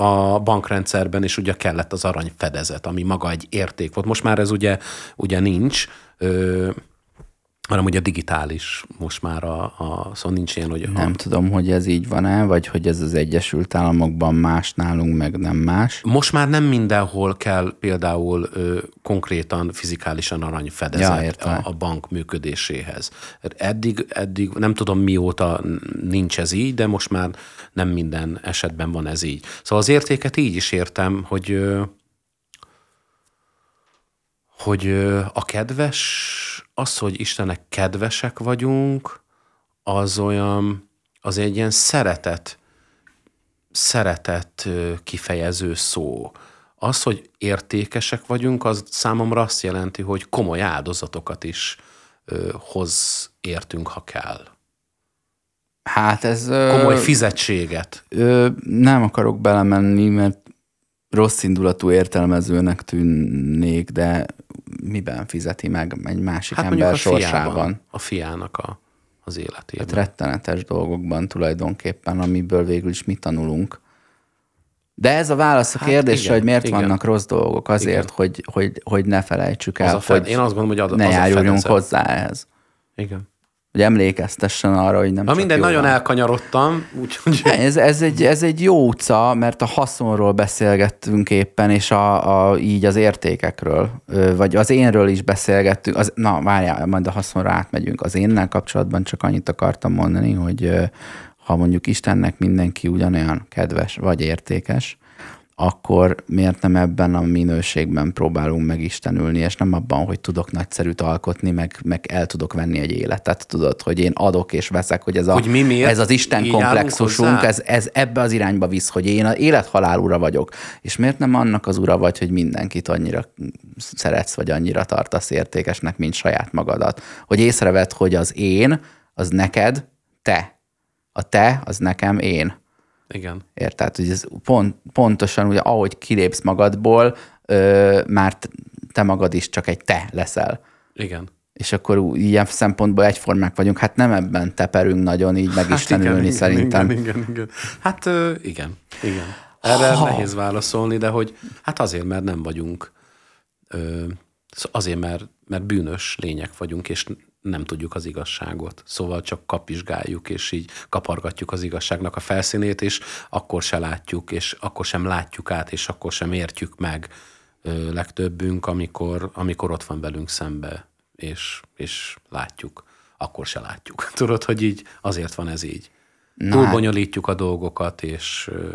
a bankrendszerben is ugye kellett az arany fedezet, ami maga egy érték volt. Most már ez ugye, ugye nincs, ö, hanem ugye digitális most már a, a szóval nincs ilyen, hogy... Nem a... tudom, hogy ez így van-e, vagy hogy ez az Egyesült Államokban más nálunk, meg nem más. Most már nem mindenhol kell például ö, konkrétan fizikálisan arany fedezet ja, a, a bank működéséhez. Eddig, eddig nem tudom mióta nincs ez így, de most már nem minden esetben van ez így. Szóval az értéket így is értem, hogy ö, hogy a kedves az, hogy Istennek kedvesek vagyunk, az olyan, az egy ilyen szeretet, szeretet kifejező szó. Az, hogy értékesek vagyunk, az számomra azt jelenti, hogy komoly áldozatokat is ö, hoz értünk, ha kell. Hát ez... Komoly fizetséget. Ö, nem akarok belemenni, mert rossz indulatú értelmezőnek tűnnék, de miben fizeti meg egy másik hát ember a sorsában? Fiában, a fiának a, az életében. Hát rettenetes dolgokban tulajdonképpen, amiből végül is mi tanulunk. De ez a válasz a kérdésre, hát igen, hogy miért igen. vannak rossz dolgok. Azért, hogy, hogy, hogy ne felejtsük el, fed, hogy én azt gondolom, hogy ad, ne az járuljunk hozzá ehhez. Igen hogy emlékeztessen arra, hogy nem Na minden, nagyon van. elkanyarodtam. Úgyhogy... Ez, ez, egy, ez egy jó utca, mert a haszonról beszélgettünk éppen, és a, a, így az értékekről, vagy az énről is beszélgettünk. Az, na, várjál, majd a haszonra átmegyünk. Az énnel kapcsolatban csak annyit akartam mondani, hogy ha mondjuk Istennek mindenki ugyanolyan kedves vagy értékes, akkor miért nem ebben a minőségben próbálunk megistenülni, és nem abban, hogy tudok nagyszerűt alkotni, meg, meg el tudok venni egy életet, tudod, hogy én adok és veszek, hogy ez, a, hogy mi miért? ez az Isten komplexusunk, ez, ez ebbe az irányba visz, hogy én az élethalál ura vagyok. És miért nem annak az ura vagy, hogy mindenkit annyira szeretsz, vagy annyira tartasz értékesnek, mint saját magadat. Hogy észreved, hogy az én, az neked te. A te, az nekem én igen. Érted? Hogy ez pont, pontosan, ugye, ahogy kilépsz magadból, ö, már te magad is csak egy te leszel. Igen. És akkor ilyen szempontból egyformák vagyunk. Hát nem ebben teperünk nagyon így meg hát is tanulni igen, szerintem. Igen, igen, igen. Hát ö, igen, igen. Erre ha. nehéz válaszolni, de hogy hát azért, mert nem vagyunk, ö, azért, mert, mert bűnös lények vagyunk, és nem tudjuk az igazságot. Szóval csak kapizsgáljuk, és így kapargatjuk az igazságnak a felszínét, és akkor se látjuk, és akkor sem látjuk át, és akkor sem értjük meg ö, legtöbbünk, amikor, amikor ott van velünk szembe, és, és látjuk. Akkor se látjuk. Tudod, hogy így azért van ez így. Na, Túl bonyolítjuk a dolgokat, és ö,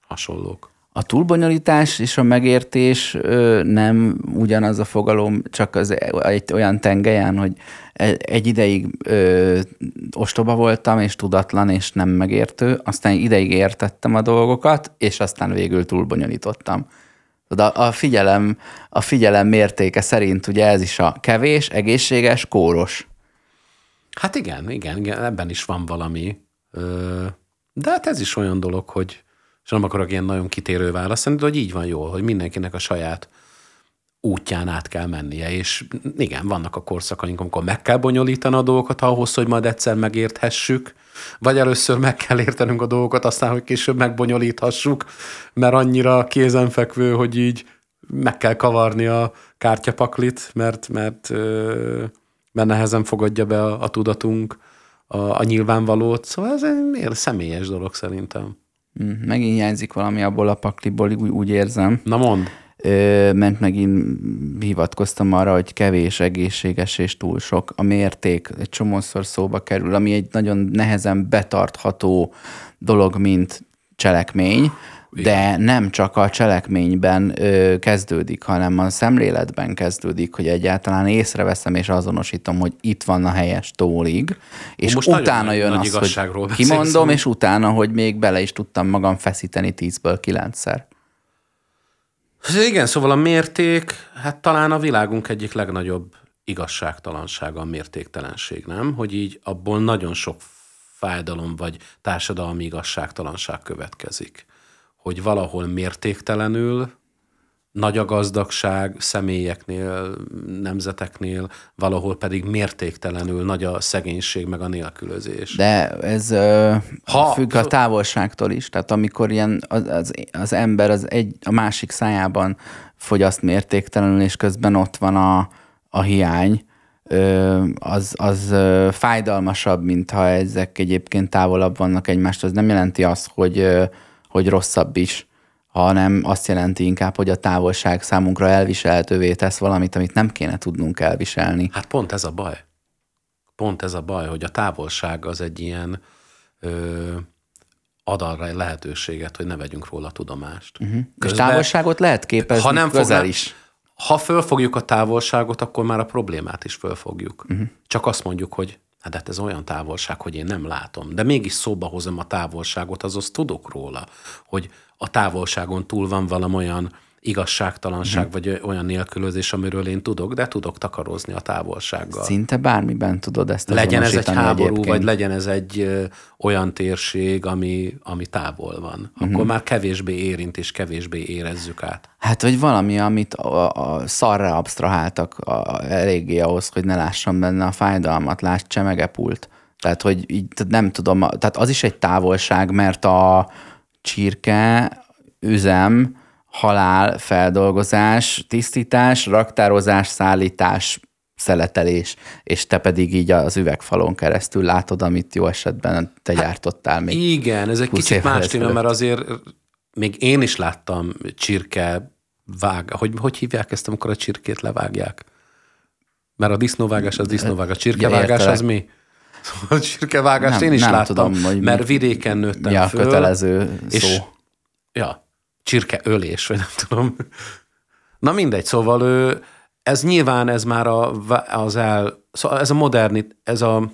hasonlók. A túlbonyolítás és a megértés ö, nem ugyanaz a fogalom, csak az egy olyan tengelyen, hogy e, egy ideig ö, ostoba voltam, és tudatlan, és nem megértő, aztán ideig értettem a dolgokat, és aztán végül túlbonyolítottam. A, a, figyelem, a figyelem mértéke szerint ugye ez is a kevés, egészséges, kóros. Hát igen, igen, igen ebben is van valami. De hát ez is olyan dolog, hogy és nem akarok ilyen nagyon kitérő választani, de hogy így van jól, hogy mindenkinek a saját útján át kell mennie, és igen, vannak a korszakaink, amikor meg kell bonyolítani a dolgokat ahhoz, hogy majd egyszer megérthessük, vagy először meg kell értenünk a dolgokat, aztán, hogy később megbonyolíthassuk, mert annyira kézenfekvő, hogy így meg kell kavarni a kártyapaklit, mert, mert, mert nehezen fogadja be a, a tudatunk a, a nyilvánvalót. Szóval ez egy személyes dolog szerintem. Mm, megint hiányzik valami abból a pakliból, úgy, úgy érzem. Na mond. Ö, mert megint hivatkoztam arra, hogy kevés, egészséges és túl sok. A mérték egy csomószor szóba kerül, ami egy nagyon nehezen betartható dolog, mint cselekmény de nem csak a cselekményben ö, kezdődik, hanem a szemléletben kezdődik, hogy egyáltalán észreveszem és azonosítom, hogy itt van a helyes tólig, és Most utána jön az, hogy kimondom, és utána, hogy még bele is tudtam magam feszíteni tízből kilencszer. Igen, szóval a mérték, hát talán a világunk egyik legnagyobb igazságtalansága a mértéktelenség, nem? Hogy így abból nagyon sok fájdalom vagy társadalmi igazságtalanság következik hogy valahol mértéktelenül nagy a gazdagság személyeknél, nemzeteknél, valahol pedig mértéktelenül nagy a szegénység, meg a nélkülözés. De ez ö, ha, függ a távolságtól is. Tehát amikor ilyen az, az, az ember az egy, a másik szájában fogyaszt mértéktelenül, és közben ott van a, a hiány, az, az fájdalmasabb, mint ha ezek egyébként távolabb vannak egymást. Az nem jelenti azt, hogy hogy rosszabb is, hanem azt jelenti inkább, hogy a távolság számunkra elviselhetővé tesz valamit, amit nem kéne tudnunk elviselni. Hát pont ez a baj. Pont ez a baj, hogy a távolság az egy ilyen ö, ad arra lehetőséget, hogy ne vegyünk róla tudomást. Uh-huh. Közben, És távolságot lehet képezni ha nem közel is. Ha fölfogjuk a távolságot, akkor már a problémát is fölfogjuk. Uh-huh. Csak azt mondjuk, hogy Hát, hát ez olyan távolság, hogy én nem látom. De mégis szóba hozom a távolságot, azaz tudok róla, hogy a távolságon túl van valami olyan igazságtalanság, hmm. vagy olyan nélkülözés, amiről én tudok, de tudok takarozni a távolsággal. Szinte bármiben tudod ezt Legyen ez egy háború, egyébként. vagy legyen ez egy ö, olyan térség, ami, ami távol van. Akkor hmm. már kevésbé érint, és kevésbé érezzük át. Hát, vagy valami, amit a, a szarra absztraháltak a, eléggé ahhoz, hogy ne lássam benne a fájdalmat, láss csemegepult. Tehát, hogy így nem tudom, tehát az is egy távolság, mert a csirke üzem, halál, feldolgozás, tisztítás, raktározás, szállítás, szeletelés, és te pedig így az üvegfalon keresztül látod, amit jó esetben te hát gyártottál még. Igen, ez egy kicsit más téma, mert azért még én is láttam csirke vág, hogy, hogy hívják ezt, amikor a csirkét levágják? Mert a disznóvágás az disznóvágás, a csirkevágás az mi? A csirkevágást nem, én is nem láttam, tudom, mert vidéken nőttem ja, föl. kötelező és, szó. Ja, csirke ölés, vagy nem tudom. Na mindegy, szóval ő, ez nyilván ez már a, az el, szóval ez a moderni, ez a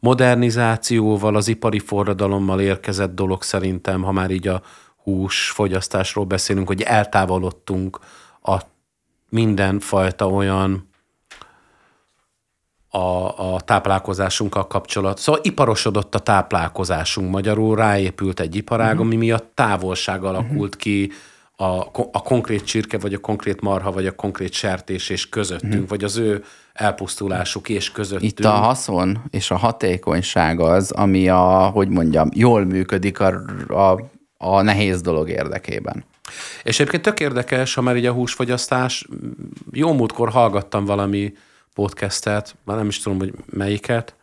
modernizációval, az ipari forradalommal érkezett dolog szerintem, ha már így a húsfogyasztásról beszélünk, hogy eltávolodtunk a mindenfajta olyan a, a táplálkozásunkkal kapcsolat. Szóval iparosodott a táplálkozásunk magyarul, ráépült egy iparág, uh-huh. ami miatt távolság alakult uh-huh. ki a, a konkrét csirke, vagy a konkrét marha, vagy a konkrét sertés és közöttünk, uh-huh. vagy az ő elpusztulásuk és közöttünk. Itt a haszon és a hatékonyság az, ami a, hogy mondjam, jól működik a, a, a nehéz dolog érdekében. És egyébként tök érdekes, ha már így a húsfogyasztás, jó múltkor hallgattam valami podcastet, már nem is tudom, hogy melyiket,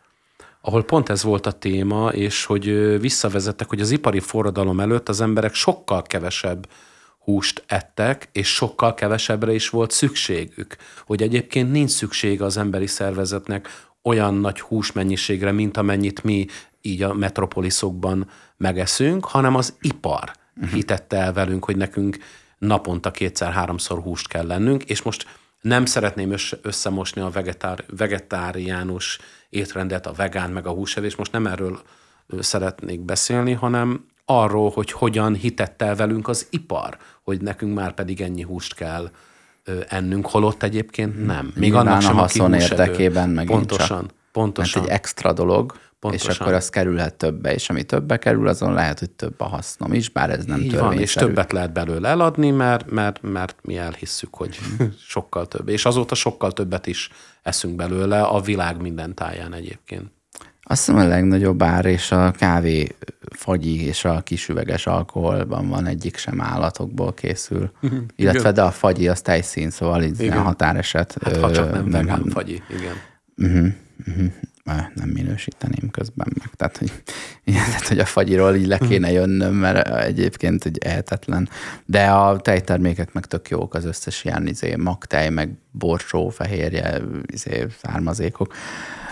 ahol pont ez volt a téma, és hogy visszavezettek, hogy az ipari forradalom előtt az emberek sokkal kevesebb húst ettek, és sokkal kevesebbre is volt szükségük. Hogy egyébként nincs szüksége az emberi szervezetnek olyan nagy húsmennyiségre, mint amennyit mi így a metropoliszokban megeszünk, hanem az ipar hitette el velünk, hogy nekünk naponta kétszer-háromszor húst kell lennünk, és most nem szeretném összemosni a vegetár, vegetáriánus étrendet, a vegán meg a húsevés, most nem erről szeretnék beszélni, hanem arról, hogy hogyan hitett el velünk az ipar, hogy nekünk már pedig ennyi húst kell ennünk, holott egyébként nem. Még Nyilván annak sem, a haszon érdekében meg Pontosan, csak, pontosan. Mert egy extra dolog, Pontosan. és akkor az kerülhet többe, és ami többe kerül, azon lehet, hogy több a hasznom is, bár ez nem Így van, és többet lehet belőle eladni, mert, mert, mert mi elhisszük, hogy sokkal több. És azóta sokkal többet is eszünk belőle a világ minden táján egyébként. Azt hiszem a legnagyobb ár és a kávé fagyi és a kisüveges alkoholban van, egyik sem állatokból készül. Illetve de a fagyi az tejszín, szóval így igen. határeset. Hát, ha csak nem vegán fagyi, igen. Uh-huh, uh-huh nem minősíteném közben meg. Tehát, hogy, tehát, hogy a fagyiról így le kéne jönnöm, mert egyébként hogy ehetetlen. De a tejtermékek meg tök jók, az összes ilyen izé, magtej, meg borsó, fehérje, izé, származékok.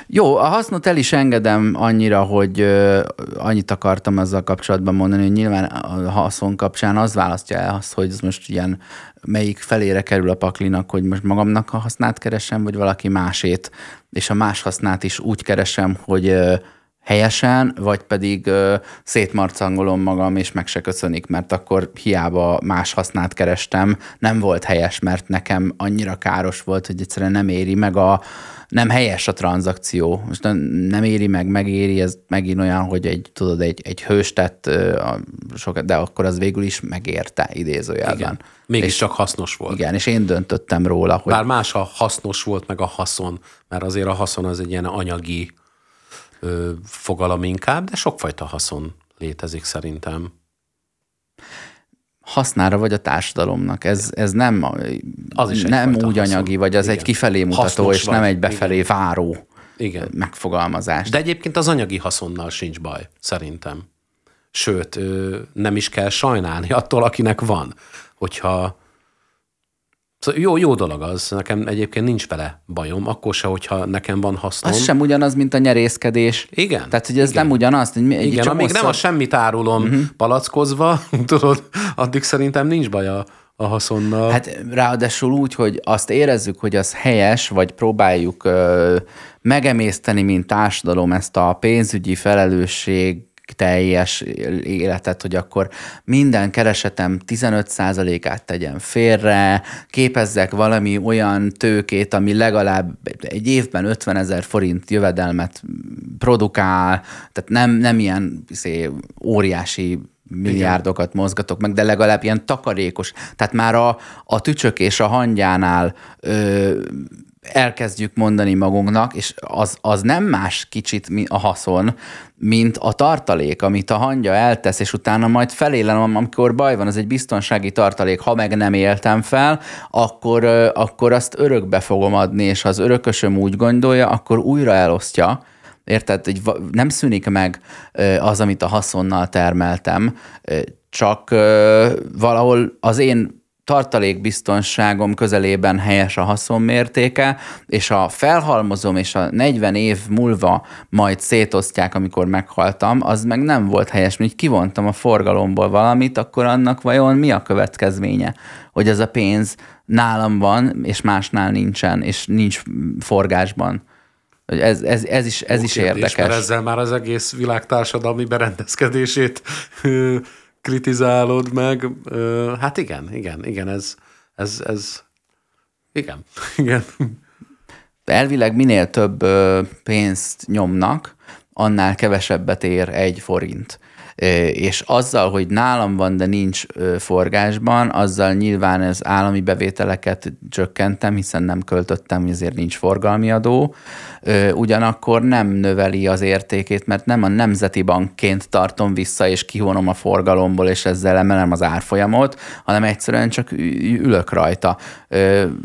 Jó, a hasznot el is engedem annyira, hogy uh, annyit akartam ezzel kapcsolatban mondani, hogy nyilván a haszon kapcsán az választja el azt, hogy ez most ilyen melyik felére kerül a paklinak, hogy most magamnak a hasznát keresem, vagy valaki másét, és a más hasznát is úgy keresem, hogy uh, helyesen, vagy pedig uh, szétmarcangolom magam, és meg se köszönik, mert akkor hiába más hasznát kerestem, nem volt helyes, mert nekem annyira káros volt, hogy egyszerűen nem éri meg a, nem helyes a tranzakció. Most nem éri meg, megéri, ez megint olyan, hogy egy, tudod, egy, egy hős tett, de akkor az végül is megérte idézőjelben. Igen. Mégiscsak hasznos volt. Igen, és én döntöttem róla, hogy... Bár más a hasznos volt, meg a haszon, mert azért a haszon az egy ilyen anyagi ö, fogalom inkább, de sokfajta haszon létezik szerintem hasznára vagy a társadalomnak. Ez, ez nem, az is nem úgy anyagi, vagy az Igen. egy kifelé mutató, Hasznos és vagy. nem egy befelé Igen. váró Igen. megfogalmazás. De egyébként az anyagi haszonnal sincs baj, szerintem. Sőt, nem is kell sajnálni attól, akinek van. Hogyha Szóval jó, jó dolog az, nekem egyébként nincs vele bajom, akkor se, hogyha nekem van hasznom. Az sem ugyanaz, mint a nyerészkedés. Igen. Tehát, hogy ez igen. nem ugyanaz. Hogy mi, igen, amíg nem a semmit árulom uh-huh. palackozva, tudod, addig szerintem nincs baj a, a haszonnal. Hát ráadásul úgy, hogy azt érezzük, hogy az helyes, vagy próbáljuk ö, megemészteni, mint társadalom ezt a pénzügyi felelősség teljes életet, hogy akkor minden keresetem 15%-át tegyen félre, képezzek valami olyan tőkét, ami legalább egy évben 50 ezer forint jövedelmet produkál, tehát nem, nem ilyen szé, óriási milliárdokat Igen. mozgatok meg, de legalább ilyen takarékos. Tehát már a, a tücsök és a hangyánál ö, elkezdjük mondani magunknak, és az, az nem más kicsit a haszon, mint a tartalék, amit a hangya eltesz, és utána majd felélem, amikor baj van, az egy biztonsági tartalék, ha meg nem éltem fel, akkor, akkor azt örökbe fogom adni, és ha az örökösöm úgy gondolja, akkor újra elosztja, Érted? Hogy nem szűnik meg az, amit a haszonnal termeltem, csak valahol az én tartalékbiztonságom közelében helyes a haszonmértéke, és a felhalmozom, és a 40 év múlva majd szétosztják, amikor meghaltam, az meg nem volt helyes, mert kivontam a forgalomból valamit, akkor annak vajon mi a következménye? Hogy ez a pénz nálam van, és másnál nincsen, és nincs forgásban. Ez, ez, ez is, ez Ó, is kérdés, érdekes. Mert ezzel már az egész világ társadalmi berendezkedését kritizálod meg. Hát igen, igen, igen, ez, ez, ez igen, igen. Elvileg minél több pénzt nyomnak, annál kevesebbet ér egy forint és azzal, hogy nálam van, de nincs forgásban, azzal nyilván az állami bevételeket csökkentem, hiszen nem költöttem, ezért nincs forgalmi adó, ugyanakkor nem növeli az értékét, mert nem a nemzeti bankként tartom vissza, és kivonom a forgalomból, és ezzel emelem az árfolyamot, hanem egyszerűen csak ülök rajta.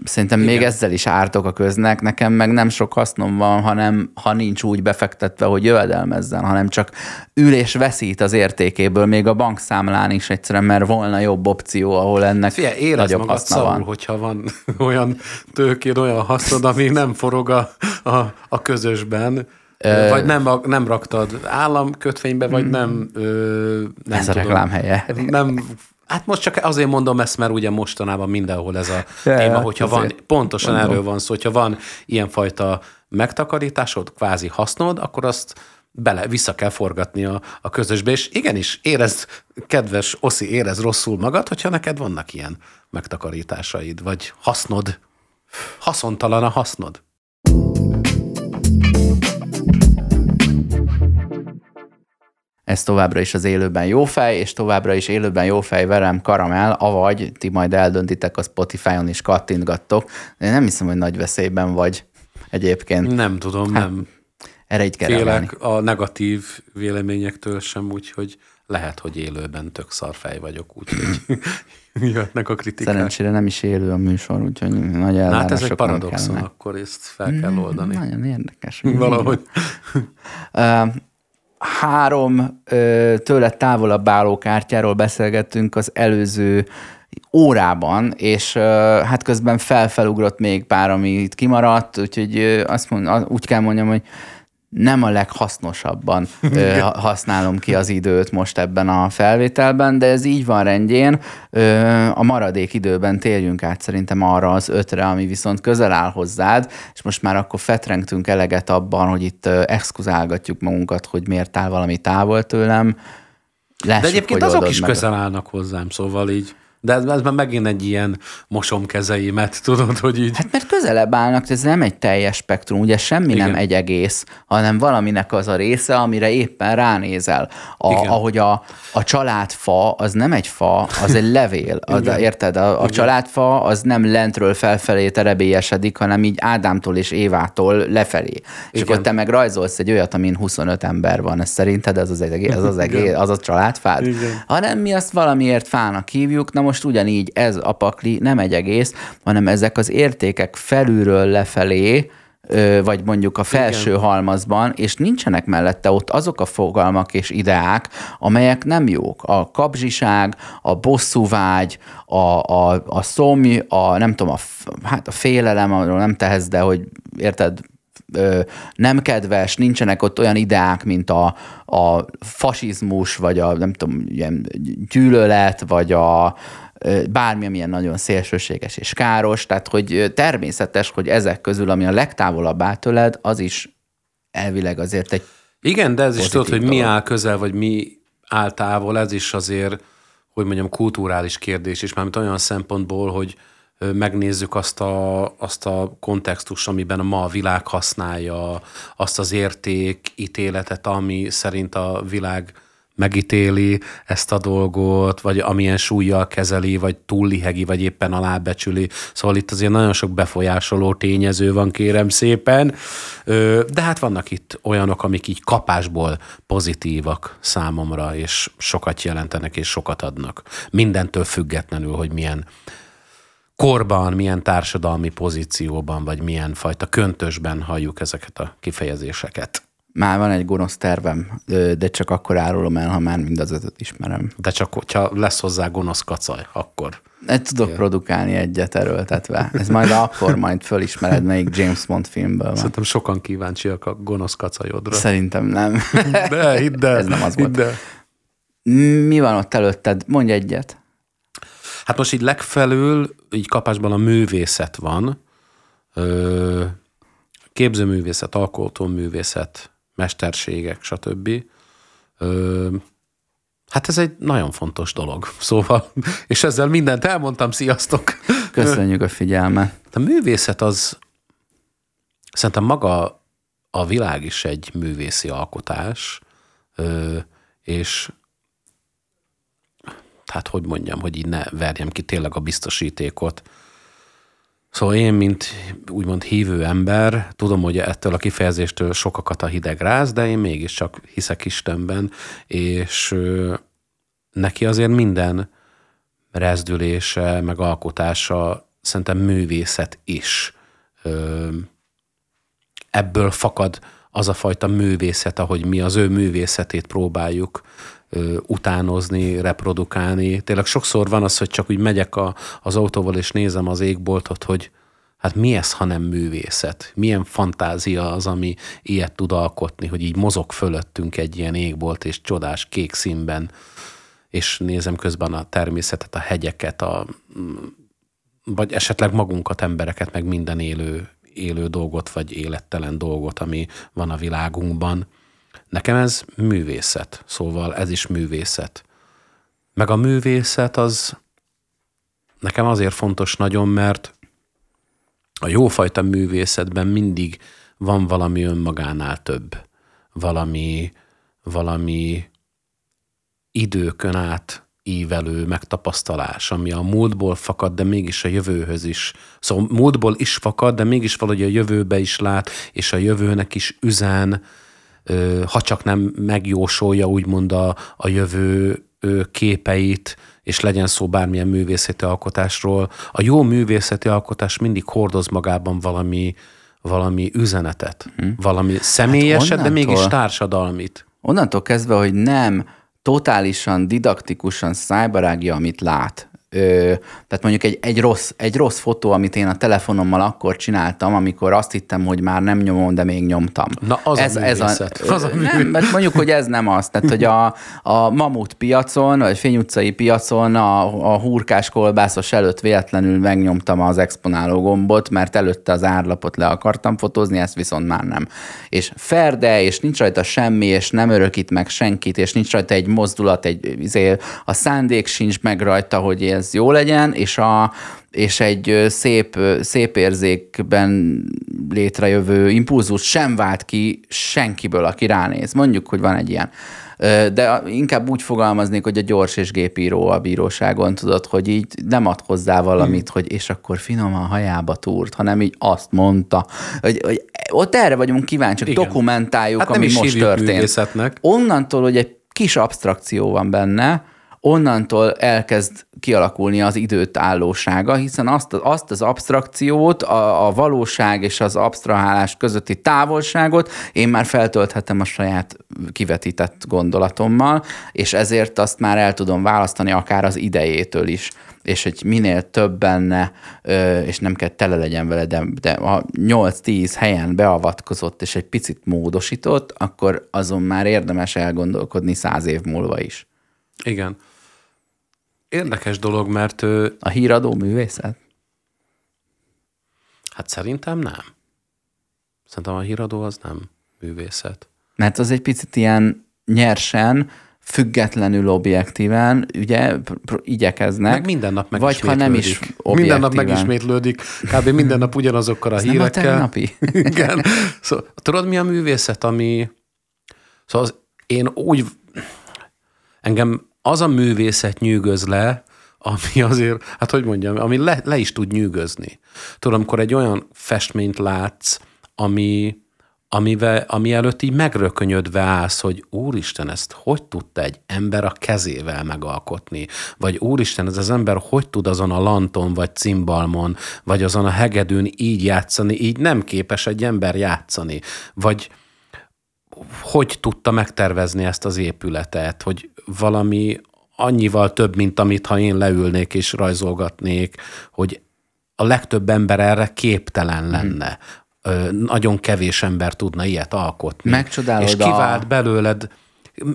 Szerintem Igen. még ezzel is ártok a köznek, nekem meg nem sok hasznom van, hanem ha nincs úgy befektetve, hogy jövedelmezzen, hanem csak ül és veszít az értékéből, még a bankszámlán is egyszerűen, mert volna jobb opció, ahol ennek Figyelj, nagyobb haszna szarul, van. hogyha van olyan tőkéd, olyan hasznod, ami nem forog a, a, a közösben, Ö, vagy nem, nem raktad államkötvénybe, vagy nem... Ö, nem ez tudom, a reklám helye. Nem, Hát most csak azért mondom ezt, mert ugye mostanában mindenhol ez a ja, téma, hogyha van, pontosan mondom. erről van szó, hogyha van ilyenfajta megtakarításod, kvázi hasznod, akkor azt bele, vissza kell forgatni a, a közösbe, és igenis, érez, kedves Oszi, érez rosszul magad, hogyha neked vannak ilyen megtakarításaid, vagy hasznod, haszontalan a hasznod. ez továbbra is az élőben jó fej, és továbbra is élőben jó fej velem karamell, avagy ti majd eldöntitek a Spotify-on is kattintgattok. Én nem hiszem, hogy nagy veszélyben vagy egyébként. Nem tudom, hát, nem. Erre így kell Félek a negatív véleményektől sem, úgyhogy lehet, hogy élőben tök szarfej vagyok, úgyhogy jöhetnek a kritikák. Szerencsére nem is élő a műsor, úgyhogy nagy Hát ez egy paradoxon, akkor ezt fel kell oldani. Nagyon érdekes. Valahogy három tőle távolabb álló kártyáról beszélgettünk az előző órában, és hát közben felfelugrott még pár, ami itt kimaradt, úgyhogy azt mond, úgy kell mondjam, hogy nem a leghasznosabban ö, használom ki az időt most ebben a felvételben, de ez így van rendjén. Ö, a maradék időben térjünk át szerintem arra az ötre, ami viszont közel áll hozzád, és most már akkor fetrengtünk eleget abban, hogy itt ö, exkuzálgatjuk magunkat, hogy miért áll valami távol tőlem. Lássuk, de egyébként azok is közel állnak hozzám, szóval így. De ez, ez már megint egy ilyen mosom kezeimet, tudod, hogy így... Hát mert közelebb állnak, ez nem egy teljes spektrum, ugye semmi Igen. nem egy egész, hanem valaminek az a része, amire éppen ránézel. A, ahogy a, a családfa, az nem egy fa, az egy levél. Az, érted? A, a családfa az nem lentről felfelé terebélyesedik, hanem így Ádámtól és Évától lefelé. Igen. És akkor te meg rajzolsz egy olyat, amin 25 ember van. Ez szerinted ez az, egész, az, az, egész, az a családfád? Igen. Hanem mi azt valamiért fának hívjuk, na most ugyanígy ez a pakli nem egy egész, hanem ezek az értékek felülről lefelé, vagy mondjuk a felső Igen. halmazban, és nincsenek mellette ott azok a fogalmak és ideák, amelyek nem jók. A kapzsiság, a bosszúvágy, a, a, a szomj, a nem tudom, a, hát a félelem, arról nem tehetsz, de hogy érted, nem kedves, nincsenek ott olyan ideák, mint a, a fasizmus, vagy a nem tudom, ilyen gyűlölet, vagy a, bármi, amilyen nagyon szélsőséges és káros, tehát hogy természetes, hogy ezek közül, ami a legtávolabb áll tőled, az is elvileg azért egy Igen, de ez is tudod, hogy mi áll közel, vagy mi áll távol, ez is azért, hogy mondjam, kulturális kérdés is, mármint olyan szempontból, hogy megnézzük azt a, azt a kontextust, amiben ma a világ használja, azt az érték, ítéletet, ami szerint a világ megítéli ezt a dolgot, vagy amilyen súlyjal kezeli, vagy túllihegi, vagy éppen alábecsüli. Szóval itt azért nagyon sok befolyásoló tényező van, kérem szépen. De hát vannak itt olyanok, amik így kapásból pozitívak számomra, és sokat jelentenek, és sokat adnak. Mindentől függetlenül, hogy milyen korban, milyen társadalmi pozícióban, vagy milyen fajta köntösben halljuk ezeket a kifejezéseket. Már van egy gonosz tervem, de csak akkor árulom el, ha már mind az ötöt ismerem. De csak, hogyha lesz hozzá gonosz kacaj, akkor. Egy tudok Igen. produkálni egyet erőltetve. Ez majd akkor majd fölismered, melyik James Bond filmből van. Szerintem sokan kíváncsiak a gonosz kacajodra. Szerintem nem. De, hidd el. Ez nem az volt. Mi van ott előtted? Mondj egyet. Hát most így legfelül, így kapásban a művészet van. képzőművészet, alkotóművészet, mesterségek, stb. Ö, hát ez egy nagyon fontos dolog. Szóval, és ezzel mindent elmondtam, sziasztok! Köszönjük a figyelmet! A művészet az, szerintem maga a világ is egy művészi alkotás, és hát hogy mondjam, hogy így ne verjem ki tényleg a biztosítékot, Szóval én, mint úgymond hívő ember, tudom, hogy ettől a kifejezéstől sokakat a hideg ráz, de én mégiscsak hiszek Istenben, és neki azért minden rezdülése, meg alkotása szerintem művészet is. Ebből fakad az a fajta művészet, ahogy mi az ő művészetét próbáljuk utánozni, reprodukálni. Tényleg sokszor van az, hogy csak úgy megyek a, az autóval, és nézem az égboltot, hogy hát mi ez, ha nem művészet? Milyen fantázia az, ami ilyet tud alkotni, hogy így mozog fölöttünk egy ilyen égbolt és csodás kék színben, és nézem közben a természetet, a hegyeket, a, vagy esetleg magunkat, embereket, meg minden élő, élő dolgot, vagy élettelen dolgot, ami van a világunkban. Nekem ez művészet, szóval ez is művészet. Meg a művészet az nekem azért fontos nagyon, mert a jófajta művészetben mindig van valami önmagánál több. Valami, valami időkön át ívelő megtapasztalás, ami a múltból fakad, de mégis a jövőhöz is. Szóval múltból is fakad, de mégis valahogy a jövőbe is lát, és a jövőnek is üzen, ha csak nem megjósolja úgymond a, a jövő képeit, és legyen szó bármilyen művészeti alkotásról. A jó művészeti alkotás mindig hordoz magában valami, valami üzenetet, hm. valami személyeset, hát de mégis társadalmit. Onnantól kezdve, hogy nem totálisan didaktikusan szájbarágja, amit lát, Ö, tehát mondjuk egy, egy, rossz, egy rossz fotó, amit én a telefonommal akkor csináltam, amikor azt hittem, hogy már nem nyomom, de még nyomtam. Na, az ez, a ez a, az a nem, mert mondjuk, hogy ez nem az. Tehát, hogy a, a Mamut piacon, vagy Fény utcai piacon a, a hurkás kolbászos előtt véletlenül megnyomtam az exponáló gombot, mert előtte az árlapot le akartam fotózni, ezt viszont már nem. És ferde, és nincs rajta semmi, és nem örökít meg senkit, és nincs rajta egy mozdulat, egy, izé, a szándék sincs meg rajta, hogy ez jó legyen, és, a, és egy szép, szép érzékben létrejövő impulzus sem vált ki senkiből, aki ránéz. Mondjuk, hogy van egy ilyen. De inkább úgy fogalmaznék, hogy a gyors és gépíró a bíróságon, tudod, hogy így nem ad hozzá valamit, hmm. hogy és akkor finoman hajába túrt, hanem így azt mondta, hogy, hogy ott erre vagyunk kíváncsiak, dokumentáljuk, hát ami most történt. Onnantól, hogy egy kis abstrakció van benne, onnantól elkezd kialakulni az időt állósága, hiszen azt, azt az abstrakciót, a, a valóság és az abstrahálás közötti távolságot én már feltölthetem a saját kivetített gondolatommal, és ezért azt már el tudom választani akár az idejétől is és hogy minél több benne, és nem kell tele legyen vele, de, de ha 8-10 helyen beavatkozott és egy picit módosított, akkor azon már érdemes elgondolkodni száz év múlva is. Igen. Érdekes dolog, mert... A híradó művészet? Hát szerintem nem. Szerintem a híradó az nem művészet. Mert az egy picit ilyen nyersen, függetlenül objektíven, ugye igyekeznek. Meg minden nap megismétlődik. Vagy ha nem is objektíven. Minden nap megismétlődik, kb. minden nap ugyanazokkal a Ez hírekkel. Nem a napi. Igen. Szóval, tudod, mi a művészet, ami... Szóval az, én úgy... Engem az a művészet nyűgöz le, ami azért, hát hogy mondjam, ami le, le is tud nyűgözni. Tudom, amikor egy olyan festményt látsz, ami, amivel, ami előtt így megrökönyödve állsz, hogy úristen, ezt hogy tudta egy ember a kezével megalkotni? Vagy úristen, ez az ember hogy tud azon a lanton, vagy cimbalmon, vagy azon a hegedűn így játszani, így nem képes egy ember játszani? Vagy hogy tudta megtervezni ezt az épületet, hogy valami annyival több, mint amit ha én leülnék és rajzolgatnék, hogy a legtöbb ember erre képtelen mhm. lenne. Hmm. Nagyon kevés ember tudna ilyet alkotni. Megcsodálod És kivált a... belőled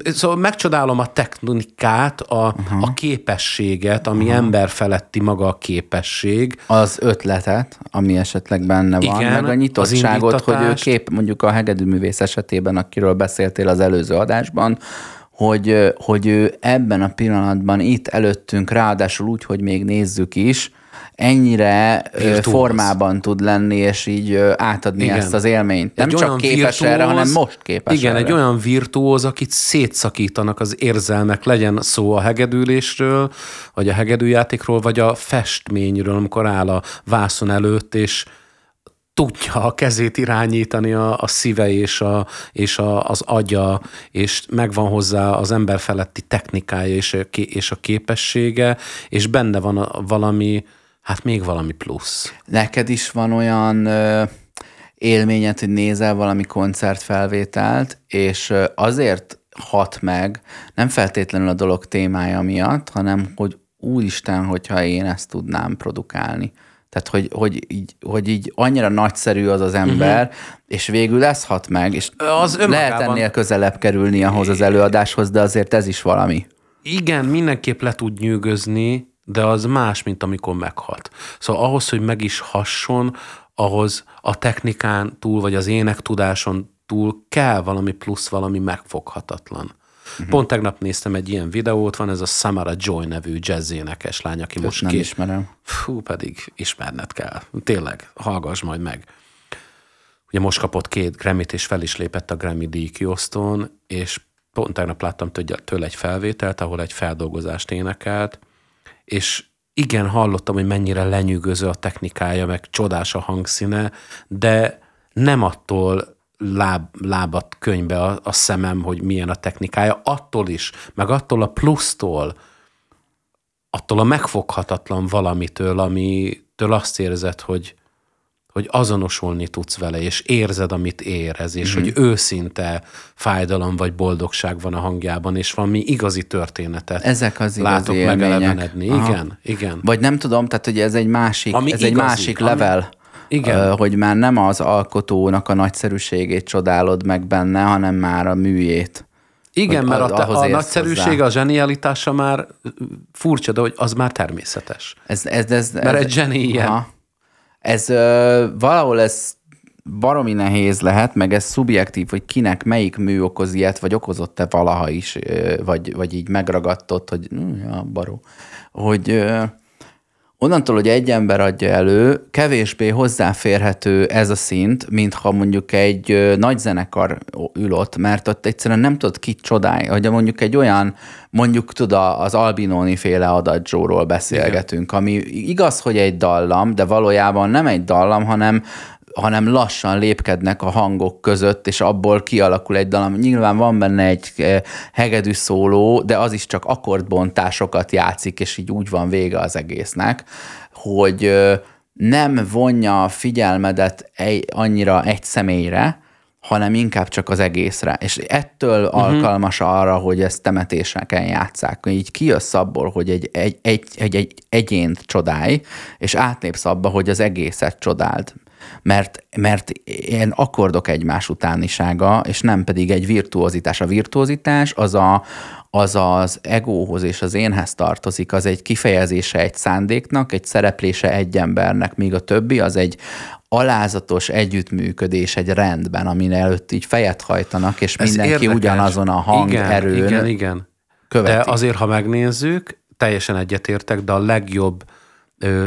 Szóval megcsodálom a technikát, a, a képességet, ami uh-huh. ember feletti maga a képesség. Az ötletet, ami esetleg benne van, Igen, meg a nyitottságot, hogy ő kép, mondjuk a hegedűművész esetében, akiről beszéltél az előző adásban, hogy, hogy ő ebben a pillanatban itt előttünk, ráadásul úgy, hogy még nézzük is, ennyire Virtuóz. formában tud lenni, és így átadni Igen. ezt az élményt. Nem egy csak képes virtuóz, erre, hanem most képes Igen, erre. egy olyan virtuóz, akit szétszakítanak az érzelmek, legyen szó a hegedülésről, vagy a hegedűjátékról, vagy a festményről, amikor áll a vászon előtt, és tudja a kezét irányítani a, a szíve és, a, és a, az agya, és megvan hozzá az ember feletti technikája és a, és a képessége, és benne van valami, hát még valami plusz. Neked is van olyan ö, élményed, hogy nézel valami koncertfelvételt, és azért hat meg, nem feltétlenül a dolog témája miatt, hanem hogy úristen, hogyha én ezt tudnám produkálni. Tehát, hogy, hogy, így, hogy így annyira nagyszerű az az ember, uh-huh. és végül ez hat meg, és az önmagában... lehet ennél közelebb kerülni ahhoz az előadáshoz, de azért ez is valami. Igen, mindenképp le tud nyűgözni, de az más, mint amikor meghalt. Szóval ahhoz, hogy meg is hasson, ahhoz a technikán túl, vagy az énektudáson túl kell valami plusz, valami megfoghatatlan. Uh-huh. Pont tegnap néztem egy ilyen videót, van ez a Samara Joy nevű jazzénekes lány, aki Ezt most nem ki... ismerem. Fú, pedig ismerned kell. Tényleg, hallgass majd meg. Ugye most kapott két Grammy-t, és fel is lépett a Grammy díj kiosztón, és pont tegnap láttam tőle egy felvételt, ahol egy feldolgozást énekelt, és igen, hallottam, hogy mennyire lenyűgöző a technikája, meg csodás a hangszíne, de nem attól láb, lábat könyvbe a, a szemem, hogy milyen a technikája, attól is, meg attól a plusztól, attól a megfoghatatlan valamitől, amitől azt érzed, hogy, hogy azonosulni tudsz vele, és érzed, amit érez, és mm-hmm. hogy őszinte fájdalom vagy boldogság van a hangjában, és valami igazi történetet Ezek az látok megelevenedni. Igen, igen. Vagy nem tudom, tehát hogy ez egy másik, ami ez igazi, egy másik ami, level. Igen. hogy már nem az alkotónak a nagyszerűségét csodálod meg benne, hanem már a műjét. Igen, mert a, a, a nagyszerűség, hozzá. a zsenialitása már furcsa, de hogy az már természetes. Ez, ez, ez, mert ez, egy zseni ilyen. Aha. Ez ö, valahol ez baromi nehéz lehet, meg ez szubjektív, hogy kinek melyik mű okoz ilyet, vagy okozott-e valaha is, vagy, vagy így megragadtott, hogy ja, baró, hogy onnantól, hogy egy ember adja elő, kevésbé hozzáférhető ez a szint, mint ha mondjuk egy nagy zenekar ül ott, mert ott egyszerűen nem tudod ki csodálni, hogy mondjuk egy olyan, mondjuk tud az Albinoni féle adagyóról beszélgetünk, Igen. ami igaz, hogy egy dallam, de valójában nem egy dallam, hanem hanem lassan lépkednek a hangok között, és abból kialakul egy dallam. Nyilván van benne egy eh, hegedű szóló, de az is csak akkordbontásokat játszik, és így úgy van vége az egésznek, hogy nem vonja a figyelmedet egy, annyira egy személyre, hanem inkább csak az egészre. És ettől uh-huh. alkalmas arra, hogy ezt temetéseken játszák. Így kijössz abból, hogy egy, egy, egy, egy, egy egyént csodálj, és átlépsz abba, hogy az egészet csodáld mert, mert ilyen akkordok egymás utánisága, és nem pedig egy virtuozitás. A virtuozitás az a, az az egóhoz és az énhez tartozik, az egy kifejezése egy szándéknak, egy szereplése egy embernek, míg a többi az egy alázatos együttműködés egy rendben, amin előtt így fejet hajtanak, és Ez mindenki érdekes. ugyanazon a hang igen, Igen, igen. Követi. De azért, ha megnézzük, teljesen egyetértek, de a legjobb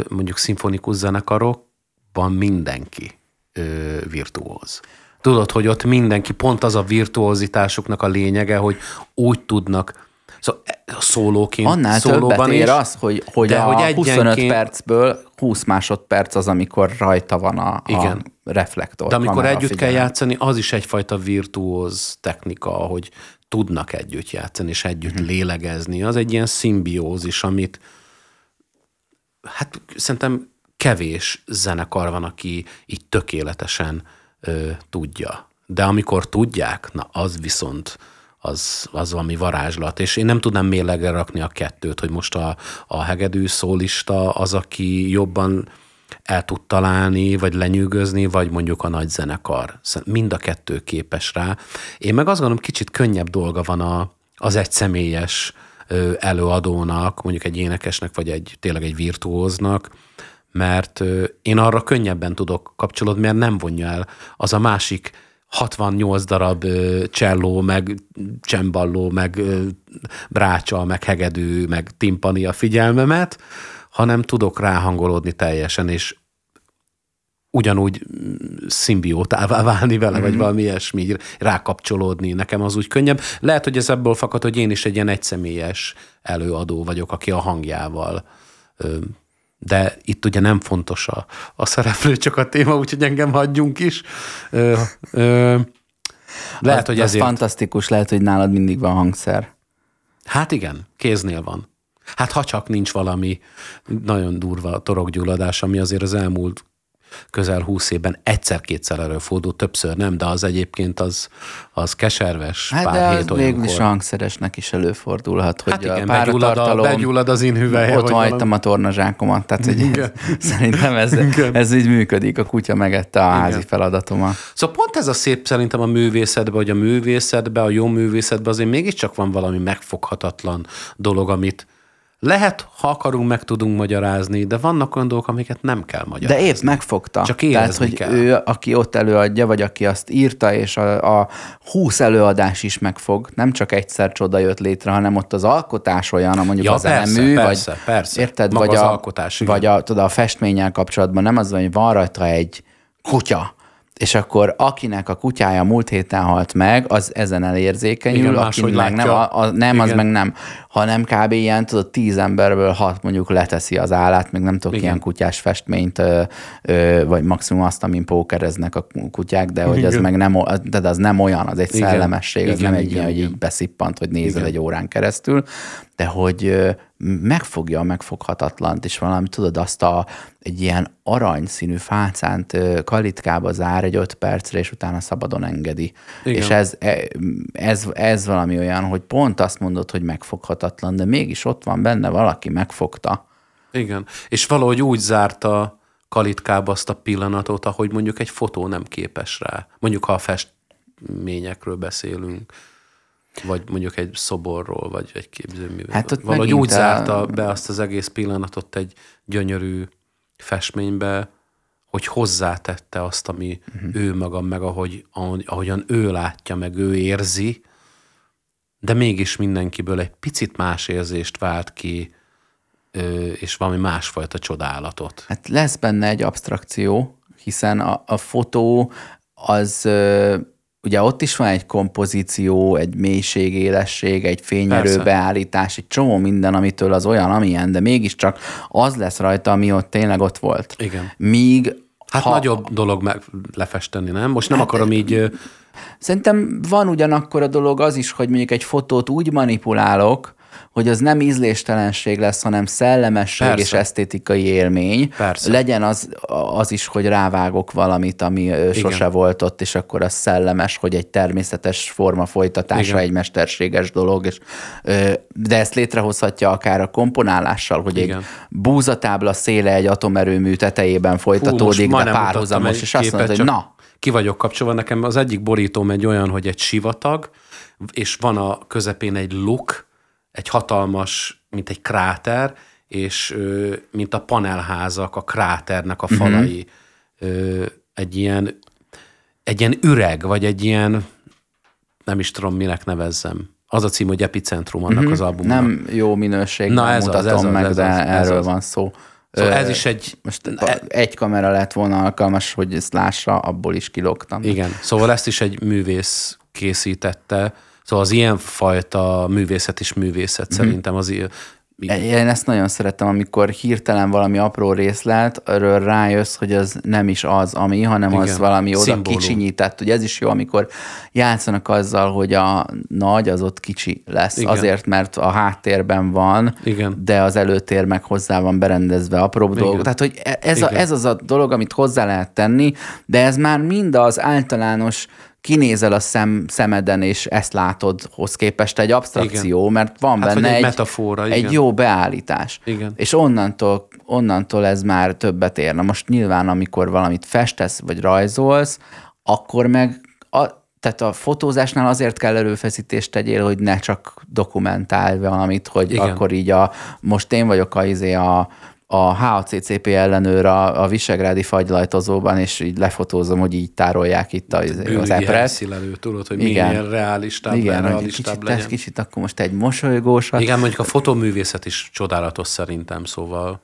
mondjuk szimfonikus zenekarok van mindenki ö, virtuóz. Tudod, hogy ott mindenki, pont az a virtuózitásuknak a lényege, hogy úgy tudnak Szóval szólóként, Annál szólóban is, az, hogy, hogy a hogy 25 percből 20 másodperc az, amikor rajta van a, igen. a reflektor. De amikor együtt figyelem. kell játszani, az is egyfajta virtuóz technika, hogy tudnak együtt játszani, és együtt uh-huh. lélegezni. Az egy ilyen szimbiózis, amit hát szerintem kevés zenekar van, aki így tökéletesen ö, tudja. De amikor tudják, na az viszont az, az valami varázslat. És én nem tudnám mélegre rakni a kettőt, hogy most a, a hegedű szólista az, aki jobban el tud találni, vagy lenyűgözni, vagy mondjuk a nagy zenekar. Mind a kettő képes rá. Én meg azt gondolom, kicsit könnyebb dolga van a, az egy személyes előadónak, mondjuk egy énekesnek, vagy egy tényleg egy virtuóznak, mert én arra könnyebben tudok kapcsolódni, mert nem vonja el az a másik 68 darab cselló, meg csemballó, meg brácsa, meg hegedű, meg timpani a figyelmemet, hanem tudok ráhangolódni teljesen, és ugyanúgy mm, szimbiótává válni vele, mm-hmm. vagy mhm. valami ilyesmi, rákapcsolódni. Nekem az úgy könnyebb. Lehet, hogy ez ebből fakad, hogy én is egy ilyen egyszemélyes előadó vagyok, aki a hangjával de itt ugye nem fontos a, a szereplő, csak a téma, úgyhogy engem hagyjunk is. Ö, ö, lehet, az, hogy ezért... Az fantasztikus, lehet, hogy nálad mindig van hangszer. Hát igen, kéznél van. Hát ha csak nincs valami nagyon durva torokgyulladás, ami azért az elmúlt közel húsz évben egyszer-kétszer előfordul, többször nem, de az egyébként az, az keserves Hát pár de hét az végül is hangszeresnek is előfordulhat, hogy Hát igen, a begyullad, a, begyullad az inhüvelye. ott hagytam a tornazsákomat, tehát hogy Igen. ez, szerintem ez, Igen. ez így működik, a kutya megette a házi Igen. feladatomat. Szóval pont ez a szép szerintem a művészetben, hogy a művészetben, a jó művészetben azért mégiscsak van valami megfoghatatlan dolog, amit lehet, ha akarunk, meg tudunk magyarázni, de vannak olyan dolgok, amiket nem kell magyarázni. De épp megfogta. Csak Tehát, hogy kell. ő, aki ott előadja, vagy aki azt írta, és a, a 20 előadás is megfog, nem csak egyszer csoda jött létre, hanem ott az alkotás olyan, mondjuk Ja, az persze, elmű, persze, vagy, persze. érted, Maga vagy, az a, alkotás, igen. vagy a, tudod, a festménnyel kapcsolatban nem az, hogy van rajta egy kutya, és akkor akinek a kutyája múlt héten halt meg, az ezen elérzékenyül, Igen, aki máshogy meg nem, látja. a, a, nem az meg nem, hanem kb. ilyen, tudod, tíz emberből hat mondjuk leteszi az állát, meg nem tudok Igen. ilyen kutyás festményt, ö, ö, vagy maximum azt, amin pókereznek a kutyák, de hogy az Igen. meg nem, de az nem olyan, az egy Igen. szellemesség, az Igen, nem egy igen, ilyen, hogy így beszippant, hogy nézel Igen. egy órán keresztül, de hogy megfogja a megfoghatatlant, és valami, tudod, azt a, egy ilyen aranyszínű fácánt kalitkába zár egy öt percre, és utána szabadon engedi. Igen. És ez, e- ez, ez valami olyan, hogy pont azt mondod, hogy megfoghatatlan, de mégis ott van benne valaki, megfogta. Igen. És valahogy úgy zárta kalitkába azt a pillanatot, ahogy mondjuk egy fotó nem képes rá. Mondjuk, ha a festményekről beszélünk, vagy mondjuk egy szoborról, vagy egy képzőművel. Hát ott valahogy úgy a- zárta be azt az egész pillanatot egy gyönyörű festménybe, hogy hozzátette azt, ami uh-huh. ő maga, meg ahogy, ahogy, ahogyan ő látja, meg ő érzi, de mégis mindenkiből egy picit más érzést vált ki, és valami másfajta csodálatot. Hát lesz benne egy abstrakció, hiszen a, a fotó az ugye ott is van egy kompozíció, egy mélység, élesség, egy fényerő Persze. beállítás, egy csomó minden, amitől az olyan, amilyen, de mégiscsak az lesz rajta, ami ott tényleg ott volt. Igen. Míg Hát ha... nagyobb dolog meg lefesteni, nem? Most nem hát, akarom így... Szerintem van ugyanakkor a dolog az is, hogy mondjuk egy fotót úgy manipulálok, hogy az nem ízléstelenség lesz, hanem szellemesség Persze. és esztétikai élmény. Persze. Legyen az, az is, hogy rávágok valamit, ami ö, sose volt ott, és akkor az szellemes, hogy egy természetes forma folytatása, Igen. egy mesterséges dolog, és, de ezt létrehozhatja akár a komponálással, hogy Igen. egy búzatábla széle egy atomerőmű tetejében folytatódik, de majdnem mutattam párhuzamos, és azt mondod, hogy na, Ki vagyok kapcsolva, nekem az egyik borítóm egy olyan, hogy egy sivatag, és van a közepén egy luk, egy hatalmas, mint egy kráter, és ö, mint a panelházak, a kráternek a falai, ö, egy ilyen egy ilyen üreg, vagy egy ilyen, nem is tudom, minek nevezzem. Az a cím, hogy Epicentrum annak az albumnak. nem jó minőségben Na, ez az, mutatom ez az, meg, ez de az, ez erről az. van szó. Szóval ez is egy... Most egy kamera lett volna alkalmas, hogy ezt lássa, abból is kilógtam. Igen, szóval ezt is egy művész készítette. Szóval az ilyen fajta művészet is művészet Mhm. szerintem. Az, i- Én ezt nagyon szeretem, amikor hirtelen valami apró részlet, arról rájössz, hogy az nem is az, ami, hanem Igen. az valami oda Szimbólum. kicsinyített. Ugye ez is jó, amikor játszanak azzal, hogy a nagy az ott kicsi lesz. Igen. Azért, mert a háttérben van, Igen. de az előtér meg hozzá van berendezve Igen. dolgok. Tehát, hogy e- ez, a, ez az a dolog, amit hozzá lehet tenni, de ez már mind az általános kinézel a szem, szemeden, és ezt látod, hoz képest egy abstrakció, Igen. mert van Hát, benne egy metafora, egy igen. jó beállítás. Igen. És onnantól, onnantól ez már többet ér. Na most nyilván, amikor valamit festesz, vagy rajzolsz, akkor meg a, tehát a fotózásnál azért kell erőfeszítést tegyél, hogy ne csak dokumentálj valamit, hogy Igen. akkor így a, most én vagyok a, izé a, a HACCP ellenőr a, a Visegrádi fagylajtozóban, és így lefotózom, hogy így tárolják itt a, az epret. tudod, hogy Igen. minél realistább, Igen, hogy realistább kicsit, legyen. kicsit akkor most egy mosolygósat. Igen, mondjuk a fotóművészet is csodálatos szerintem, szóval.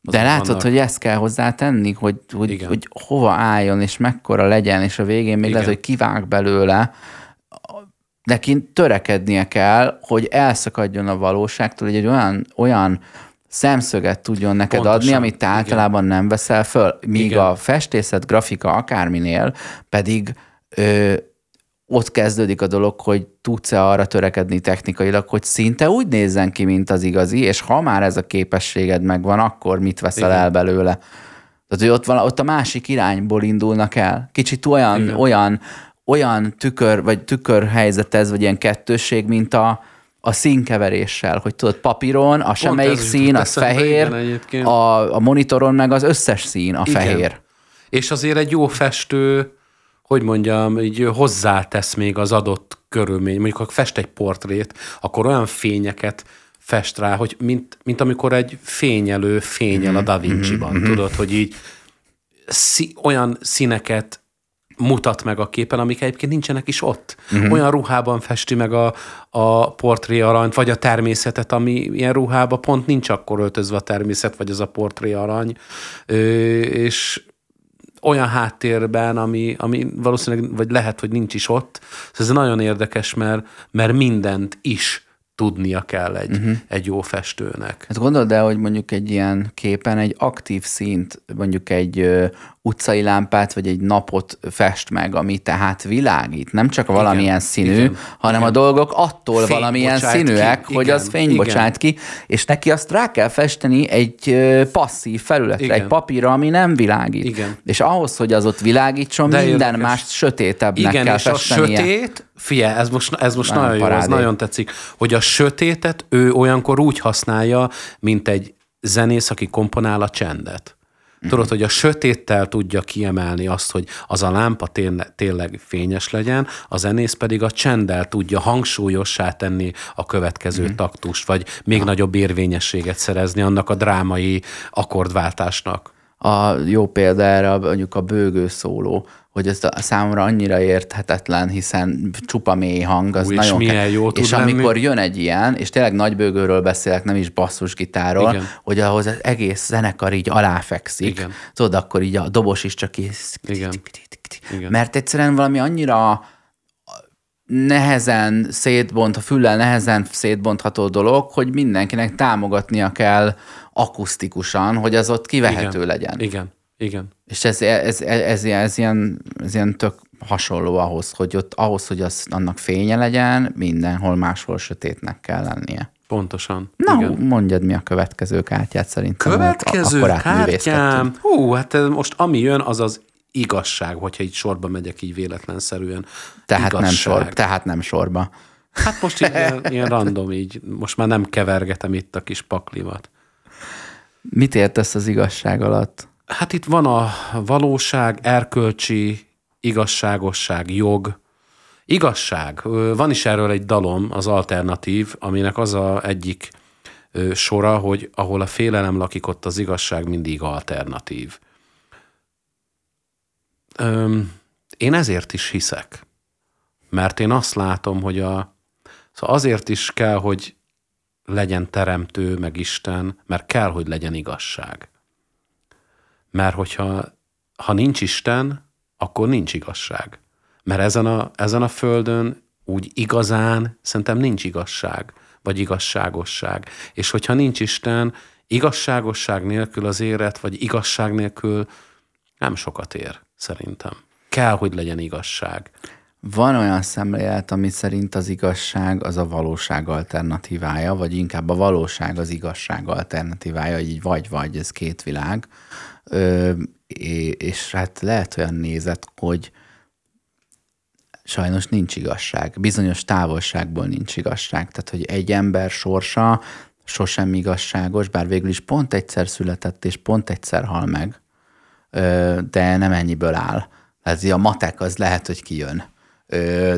De látod, vannak- hogy ezt kell hozzátenni, hogy, hogy, Igen. hogy hova álljon, és mekkora legyen, és a végén még Igen. lehet, hogy kivág belőle. Neki törekednie kell, hogy elszakadjon a valóságtól, hogy egy olyan, olyan szemszöget tudjon neked Pontosan, adni, amit te igen. általában nem veszel föl. Míg Igen. a festészet, grafika, akárminél pedig ö, ott kezdődik a dolog, hogy tudsz-e arra törekedni technikailag, hogy szinte úgy nézzen ki, mint az igazi, és ha már ez a képességed megvan, akkor mit veszel Igen. el belőle? Tehát, hogy ott, vala, ott a másik irányból indulnak el. Kicsit olyan, Igen. olyan, olyan tükör, vagy tükörhelyzet ez, vagy ilyen kettősség, mint a, a színkeveréssel, hogy tudod, papíron a semmelyik szín, az fehér, igen, a, a monitoron meg az összes szín a Igen. fehér. És azért egy jó festő, hogy mondjam, így hozzátesz még az adott körülmény. Mondjuk, ha fest egy portrét, akkor olyan fényeket fest rá, hogy mint, mint amikor egy fényelő fényel a Da Vinci-ban, tudod, hogy így szí, olyan színeket mutat meg a képen, amik egyébként nincsenek is ott. Uh-huh. Olyan ruhában festi meg a, a portré aranyt, vagy a természetet, ami ilyen ruhában pont nincs akkor öltözve a természet, vagy az a portré arany. Ö, és olyan háttérben, ami, ami valószínűleg, vagy lehet, hogy nincs is ott. Ez nagyon érdekes, mert, mert mindent is tudnia kell egy, uh-huh. egy jó festőnek. Hát gondold el, hogy mondjuk egy ilyen képen egy aktív színt, mondjuk egy ö, utcai lámpát, vagy egy napot fest meg, ami tehát világít. Nem csak valamilyen Igen, színű, igen, hanem igen. a dolgok attól Fényt valamilyen színűek, ki, hogy igen, az fény igen. bocsát ki, és neki azt rá kell festeni egy passzív felületre, Igen. egy papírra, ami nem világít. Igen. És ahhoz, hogy az ott világítson, De minden érdekes. más sötétebbnek Igen, kell és a festenie. sötét, figyelj, ez most, ez most Nagyon nagyon, jó, ez nagyon tetszik, hogy a sötétet ő olyankor úgy használja, mint egy zenész, aki komponál a csendet. Tudod, hogy a sötéttel tudja kiemelni azt, hogy az a lámpa tényleg, tényleg fényes legyen, a zenész pedig a csenddel tudja hangsúlyossá tenni a következő mm. taktust, vagy még nagyobb érvényességet szerezni annak a drámai akkordváltásnak. a jó példa erre mondjuk a bőgő szóló, hogy ez a számomra annyira érthetetlen, hiszen csupa mély hang, az Ú, és nagyon milyen jó tud És lenni. amikor jön egy ilyen, és tényleg nagy bőgőről beszélek, nem is basszusgitáról, Igen. hogy ahhoz az egész zenekar így aláfekszik. Igen. Tudod, akkor így a dobos is csak így... Igen. Igen. Mert egyszerűen valami annyira nehezen szétbont, a füllel nehezen szétbontható dolog, hogy mindenkinek támogatnia kell akusztikusan, hogy az ott kivehető Igen. legyen. Igen, igen. És ez, ez, ez, ez, ez, ilyen, ez ilyen tök hasonló ahhoz, hogy ott ahhoz, hogy az, annak fénye legyen, mindenhol máshol sötétnek kell lennie. Pontosan. Na, igen. mondjad, mi a következő kártyát szerintem. Következő kártyám. Hú, hát most ami jön, az az igazság, hogyha így sorba megyek így véletlenszerűen. Tehát igazság. nem, sor, tehát nem sorba. Hát most így ilyen, ilyen random így, most már nem kevergetem itt a kis paklimat. Mit értesz az igazság alatt? Hát itt van a valóság, erkölcsi, igazságosság, jog. Igazság. Van is erről egy dalom, az alternatív, aminek az a egyik sora, hogy ahol a félelem lakik, ott az igazság mindig alternatív. Öm, én ezért is hiszek. Mert én azt látom, hogy a, szóval azért is kell, hogy legyen teremtő, meg Isten, mert kell, hogy legyen igazság. Mert hogyha ha nincs Isten, akkor nincs igazság. Mert ezen a, ezen a földön úgy igazán szerintem nincs igazság, vagy igazságosság. És hogyha nincs Isten, igazságosság nélkül az élet, vagy igazság nélkül nem sokat ér, szerintem. Kell, hogy legyen igazság. Van olyan szemlélet, ami szerint az igazság az a valóság alternatívája, vagy inkább a valóság az igazság alternatívája, így vagy-vagy, ez két világ. Ö, és hát lehet olyan nézet, hogy sajnos nincs igazság. Bizonyos távolságból nincs igazság. Tehát, hogy egy ember sorsa sosem igazságos, bár végül is pont egyszer született, és pont egyszer hal meg, Ö, de nem ennyiből áll. Tehát a matek az lehet, hogy kijön.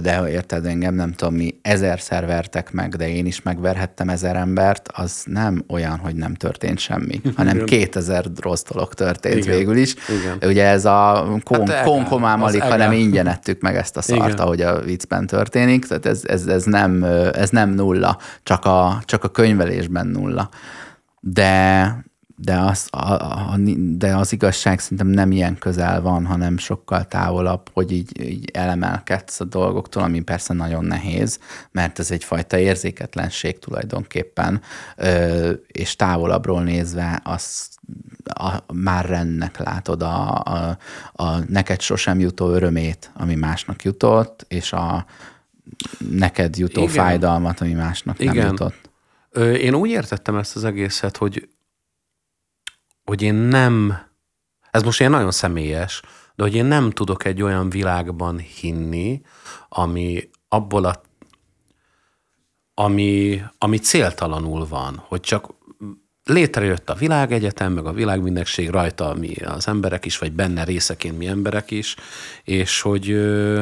De érted engem, nem tudom mi, ezerszer vertek meg, de én is megverhettem ezer embert, az nem olyan, hogy nem történt semmi, hanem Igen. kétezer rossz dolog történt Igen. végül is. Igen. Ugye ez a kon, Hát konkomám alig, hanem ingyen ettük meg ezt a szart, Igen. ahogy a viccben történik, tehát ez, ez, ez, nem, ez nem nulla, csak a, csak a könyvelésben nulla. De, de, az, a, a, de az igazság szerintem nem ilyen közel van, hanem sokkal távolabb, hogy így, így elemelkedsz a dolgoktól, ami persze nagyon nehéz, mert ez egyfajta érzéketlenség tulajdonképpen, ö, és távolabbról nézve az a, már rendnek látod a, a, a neked sosem jutó örömét, ami másnak jutott, és a neked jutó Igen. fájdalmat, ami másnak nem Igen. jutott. Ö, Én úgy értettem ezt az egészet, hogy, hogy én nem, ez most ilyen nagyon személyes, de hogy én nem tudok egy olyan világban hinni, ami abból a ami, ami céltalanul van, hogy csak létrejött a világegyetem, meg a világmindegség rajta mi az emberek is, vagy benne részeként mi emberek is, és hogy ö,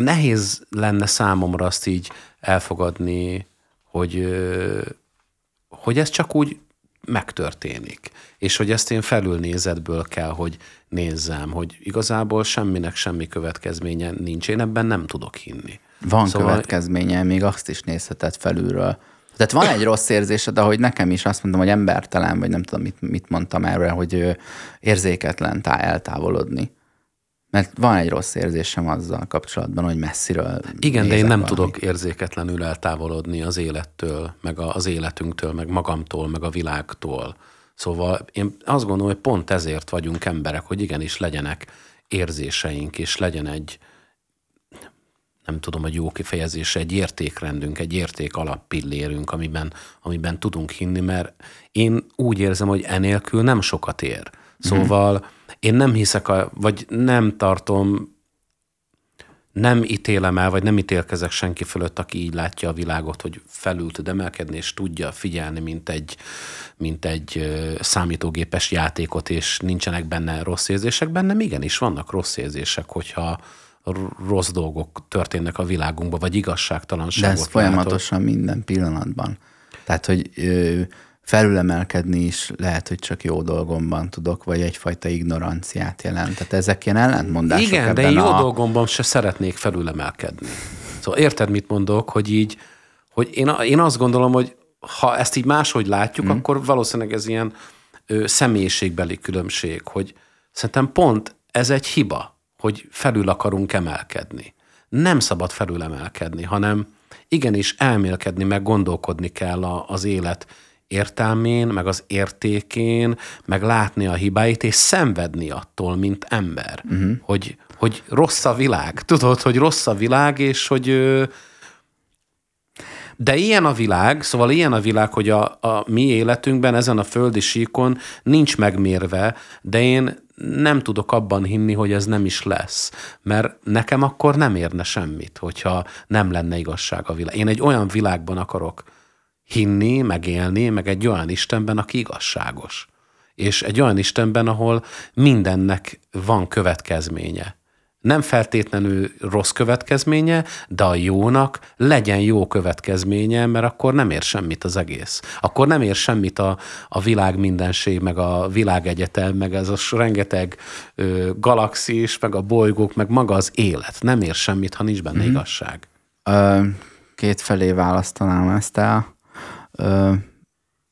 nehéz lenne számomra azt így elfogadni, hogy, ö, hogy ez csak úgy megtörténik. És hogy ezt én felülnézetből kell, hogy nézzem, hogy igazából semminek semmi következménye nincs. Én ebben nem tudok hinni. Van szóval... következménye, még azt is nézheted felülről. Tehát van egy rossz érzésed, ahogy nekem is azt mondom, hogy embertelen, vagy nem tudom, mit, mit mondtam erre, hogy érzéketlen tá eltávolodni. Mert van egy rossz érzésem azzal kapcsolatban, hogy messziről. Igen, de én nem valami. tudok érzéketlenül eltávolodni az élettől, meg az életünktől, meg magamtól, meg a világtól. Szóval én azt gondolom, hogy pont ezért vagyunk emberek, hogy igenis legyenek érzéseink, és legyen egy, nem tudom, hogy jó kifejezése, egy értékrendünk, egy érték alappillérünk, amiben, amiben tudunk hinni, mert én úgy érzem, hogy enélkül nem sokat ér. Szóval mm. Én nem hiszek, a, vagy nem tartom, nem ítélem el, vagy nem ítélkezek senki fölött, aki így látja a világot, hogy felül tud emelkedni, és tudja figyelni, mint egy, mint egy számítógépes játékot, és nincsenek benne rossz érzések. Bennem igenis vannak rossz érzések, hogyha, rossz dolgok történnek a világunkban, vagy igazságtalanságok. De ez folyamatosan minden pillanatban. Tehát, hogy ö, felülemelkedni is lehet, hogy csak jó dolgomban tudok, vagy egyfajta ignoranciát jelent. Tehát ezek ilyen ellentmondások Igen, de én jó a... dolgomban se szeretnék felülemelkedni. Szóval érted, mit mondok, hogy így, hogy én, én azt gondolom, hogy ha ezt így máshogy látjuk, mm. akkor valószínűleg ez ilyen ö, személyiségbeli különbség, hogy szerintem pont ez egy hiba hogy felül akarunk emelkedni. Nem szabad felül emelkedni, hanem igenis elmélkedni, meg gondolkodni kell a, az élet értelmén, meg az értékén, meg látni a hibáit, és szenvedni attól, mint ember, uh-huh. hogy, hogy rossz a világ. Tudod, hogy rossz a világ, és hogy de ilyen a világ, szóval ilyen a világ, hogy a, a mi életünkben, ezen a földi síkon nincs megmérve, de én nem tudok abban hinni, hogy ez nem is lesz. Mert nekem akkor nem érne semmit, hogyha nem lenne igazság a világ. Én egy olyan világban akarok hinni, megélni, meg egy olyan Istenben, aki igazságos. És egy olyan Istenben, ahol mindennek van következménye nem feltétlenül rossz következménye, de a jónak legyen jó következménye, mert akkor nem ér semmit az egész. Akkor nem ér semmit a, a világ mindenség, meg a világegyetem, meg ez a rengeteg ö, galaxis, meg a bolygók, meg maga az élet. Nem ér semmit, ha nincs benne mm-hmm. igazság. Ö, két felé választanám ezt el. Ö,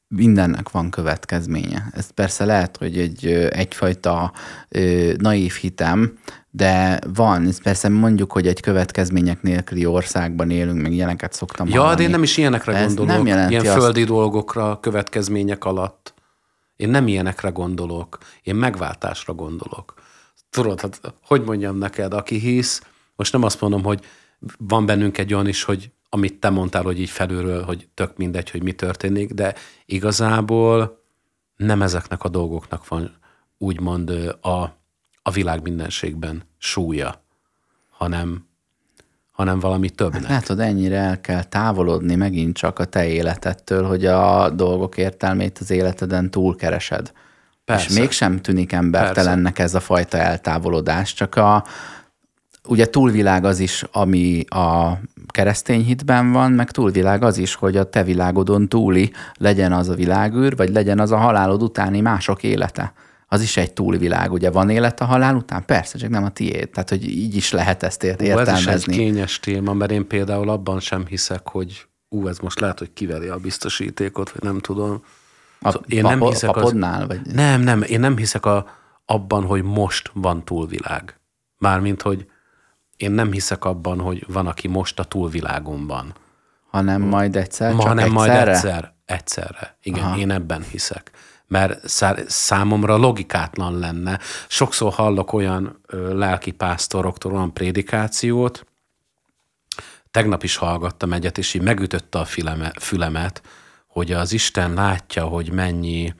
mindennek van következménye. Ez persze lehet, hogy egy egyfajta ö, naív hitem, de van, ez persze mondjuk, hogy egy következmények nélküli országban élünk, meg ilyeneket szoktam Ja, hallani. de én nem is ilyenekre ez gondolok, nem jelenti ilyen azt... földi dolgokra, következmények alatt. Én nem ilyenekre gondolok, én megváltásra gondolok. Tudod, hát, hogy mondjam neked, aki hisz, most nem azt mondom, hogy van bennünk egy olyan is, hogy amit te mondtál, hogy így felülről, hogy tök mindegy, hogy mi történik, de igazából nem ezeknek a dolgoknak van úgymond a a világ mindenségben súlya, hanem, hanem valami többnek. Hát látod, ennyire el kell távolodni megint csak a te életettől, hogy a dolgok értelmét az életeden túlkeresed. Persze. És mégsem tűnik embertelennek ez a fajta eltávolodás, csak a, ugye túlvilág az is, ami a keresztény hitben van, meg túlvilág az is, hogy a te világodon túli legyen az a világűr, vagy legyen az a halálod utáni mások élete az is egy túlvilág, ugye van élet a halál után? Persze, csak nem a tiéd. Tehát, hogy így is lehet ezt értelmezni. Ú, ez is egy kényes téma, mert én például abban sem hiszek, hogy ú, ez most lehet, hogy kiveri a biztosítékot, vagy nem tudom. A, szóval én nem hiszek a papodnál? Az... Vagy... Nem, nem, én nem hiszek a, abban, hogy most van túlvilág. Mármint, hogy én nem hiszek abban, hogy van, aki most a túlvilágon van. Hanem majd egyszer, csak hanem egyszerre? majd egyszer, egyszerre. Igen, Aha. én ebben hiszek mert számomra logikátlan lenne. Sokszor hallok olyan lelkipásztoroktól olyan prédikációt, tegnap is hallgattam egyet, és így megütötte a füleme, fülemet, hogy az Isten látja, hogy mennyi,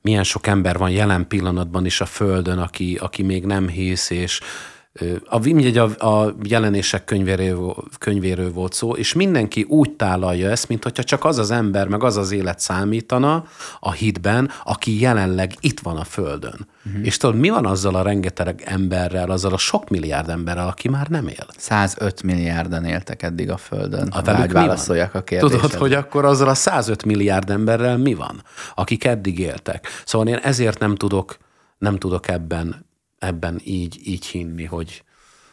milyen sok ember van jelen pillanatban is a Földön, aki, aki még nem hisz, és a, mindegy, a, a jelenések könyvéről, könyvéről volt szó, és mindenki úgy tálalja ezt, mint hogyha csak az az ember, meg az az élet számítana a hitben, aki jelenleg itt van a Földön. Uh-huh. És tudod, mi van azzal a rengeteg emberrel, azzal a sok milliárd emberrel, aki már nem él? 105 milliárdan éltek eddig a Földön. A velük válaszoljak a kérdésre. Tudod, hogy akkor azzal a 105 milliárd emberrel mi van, akik eddig éltek? Szóval én ezért nem tudok, nem tudok ebben ebben így, így hinni, hogy,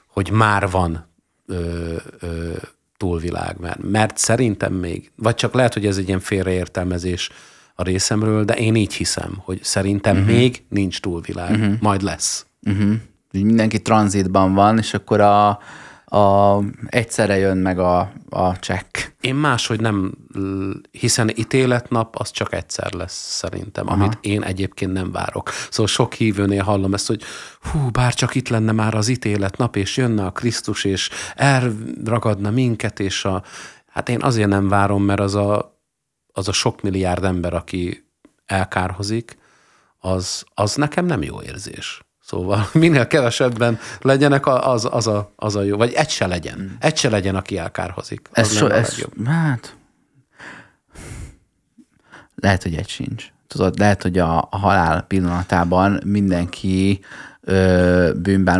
hogy már van ö, ö, túlvilág, mert, mert szerintem még, vagy csak lehet, hogy ez egy ilyen félreértelmezés a részemről, de én így hiszem, hogy szerintem uh-huh. még nincs túlvilág, uh-huh. majd lesz. Uh-huh. Mindenki tranzitban van, és akkor a, a, egyszerre jön meg a, a csekk. Én máshogy nem, hiszen ítéletnap az csak egyszer lesz szerintem, Aha. amit én egyébként nem várok. Szóval sok hívőnél hallom ezt, hogy hú, bár csak itt lenne már az ítéletnap, és jönne a Krisztus, és elragadna minket, és a... Hát én azért nem várom, mert az a, az a sok milliárd ember, aki elkárhozik, az, az nekem nem jó érzés. Szóval minél kevesebben legyenek, az, az, a, az a jó. Vagy egy se legyen. Egy se legyen, aki elkárhozik. Ez, so, ez hát lehet, hogy egy sincs. Tudod, lehet, hogy a, a halál pillanatában mindenki ö,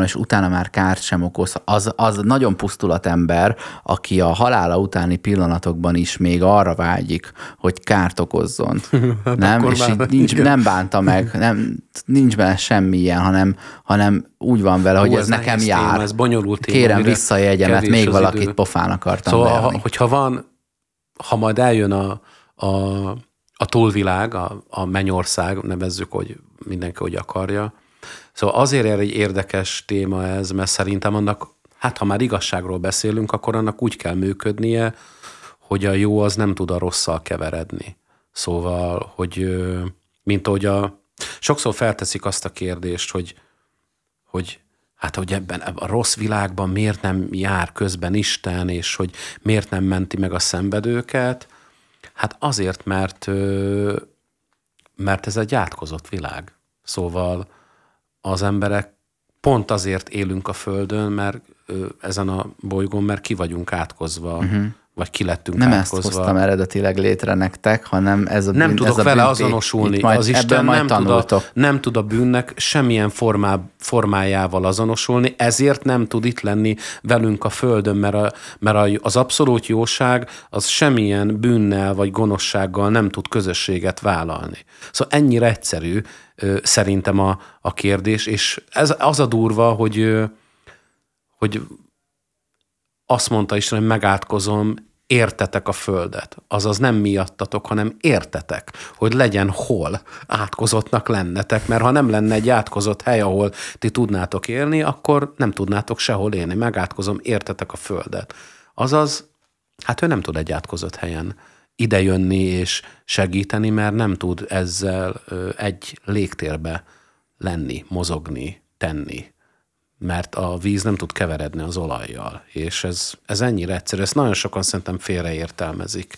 és utána már kárt sem okoz. Az, az nagyon pusztulat ember, aki a halála utáni pillanatokban is még arra vágyik, hogy kárt okozzon. Hát nem? És így nincs, nem bánta meg, nem, nincs benne semmi ilyen, hanem, hanem úgy van vele, Ó, hogy ez, ez nekem jár. Téma, ez bonyolult téma, Kérem vissza jegyemet, még valakit idő. pofán akartam Szóval, ha, hogyha van, ha majd eljön a, a, a túlvilág, a, a mennyország, nevezzük, hogy mindenki, hogy akarja, Szóval azért egy érdekes téma ez, mert szerintem annak, hát ha már igazságról beszélünk, akkor annak úgy kell működnie, hogy a jó az nem tud a rosszal keveredni. Szóval, hogy mint ahogy a, sokszor felteszik azt a kérdést, hogy, hogy hát hogy ebben a rossz világban miért nem jár közben Isten, és hogy miért nem menti meg a szenvedőket. Hát azért, mert, mert ez egy átkozott világ. Szóval az emberek pont azért élünk a Földön, mert ezen a bolygón, mert ki vagyunk átkozva, uh-huh. vagy ki lettünk nem átkozva. Nem ezt hoztam eredetileg létre nektek, hanem ez a Nem bűn, tudok ez vele a azonosulni. Majd, az Isten nem tud, a, nem tud a bűnnek semmilyen formá, formájával azonosulni, ezért nem tud itt lenni velünk a Földön, mert, a, mert az abszolút jóság az semmilyen bűnnel vagy gonoszsággal nem tud közösséget vállalni. Szóval ennyire egyszerű, szerintem a, a kérdés, és ez az a durva, hogy, hogy azt mondta Isten, hogy megátkozom, értetek a földet. Azaz nem miattatok, hanem értetek, hogy legyen hol átkozottnak lennetek, mert ha nem lenne egy átkozott hely, ahol ti tudnátok élni, akkor nem tudnátok sehol élni. Megátkozom, értetek a földet. Azaz, hát ő nem tud egy átkozott helyen idejönni és segíteni, mert nem tud ezzel egy légtérbe lenni, mozogni, tenni. Mert a víz nem tud keveredni az olajjal. És ez, ez ennyire egyszerű. Ezt nagyon sokan szerintem félreértelmezik.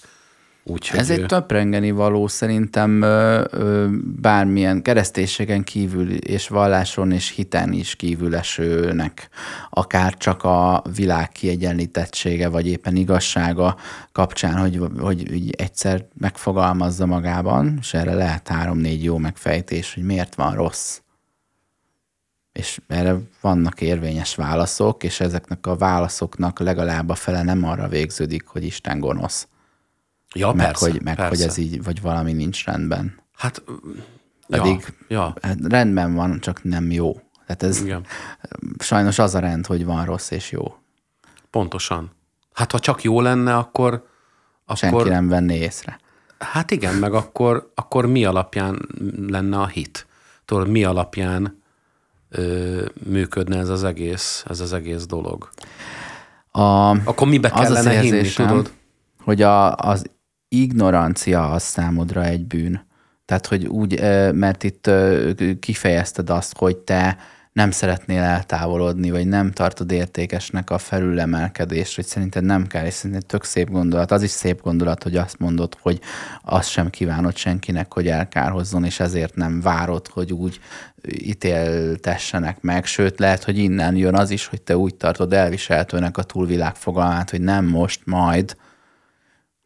Úgyhogy Ez egy töprengeni való szerintem ö, ö, bármilyen kereszténységen kívül és valláson és hiten is kívülesőnek, akár csak a világ kiegyenlítettsége, vagy éppen igazsága kapcsán, hogy, hogy így egyszer megfogalmazza magában, és erre lehet három-négy jó megfejtés, hogy miért van rossz. És erre vannak érvényes válaszok, és ezeknek a válaszoknak legalább a fele nem arra végződik, hogy Isten gonosz Ja, meg, persze, hogy, meg persze. hogy ez így, vagy valami nincs rendben. Hát, Pedig ja, ja. Hát rendben van, csak nem jó. Tehát ez Igen. sajnos az a rend, hogy van rossz és jó. Pontosan. Hát ha csak jó lenne, akkor... akkor Senki nem venné észre. Hát igen, meg akkor, akkor mi alapján lenne a hit? Tudod, mi alapján ö, működne ez az egész, ez az egész dolog? A, akkor mibe kellene az hinni, tudod? Hogy a, az ignorancia az számodra egy bűn. Tehát, hogy úgy, mert itt kifejezted azt, hogy te nem szeretnél eltávolodni, vagy nem tartod értékesnek a felülemelkedést, hogy szerinted nem kell, és szerinted tök szép gondolat. Az is szép gondolat, hogy azt mondod, hogy azt sem kívánod senkinek, hogy elkárhozzon, és ezért nem várod, hogy úgy ítéltessenek meg, sőt lehet, hogy innen jön az is, hogy te úgy tartod elviselhetőnek a túlvilág fogalmát, hogy nem most, majd,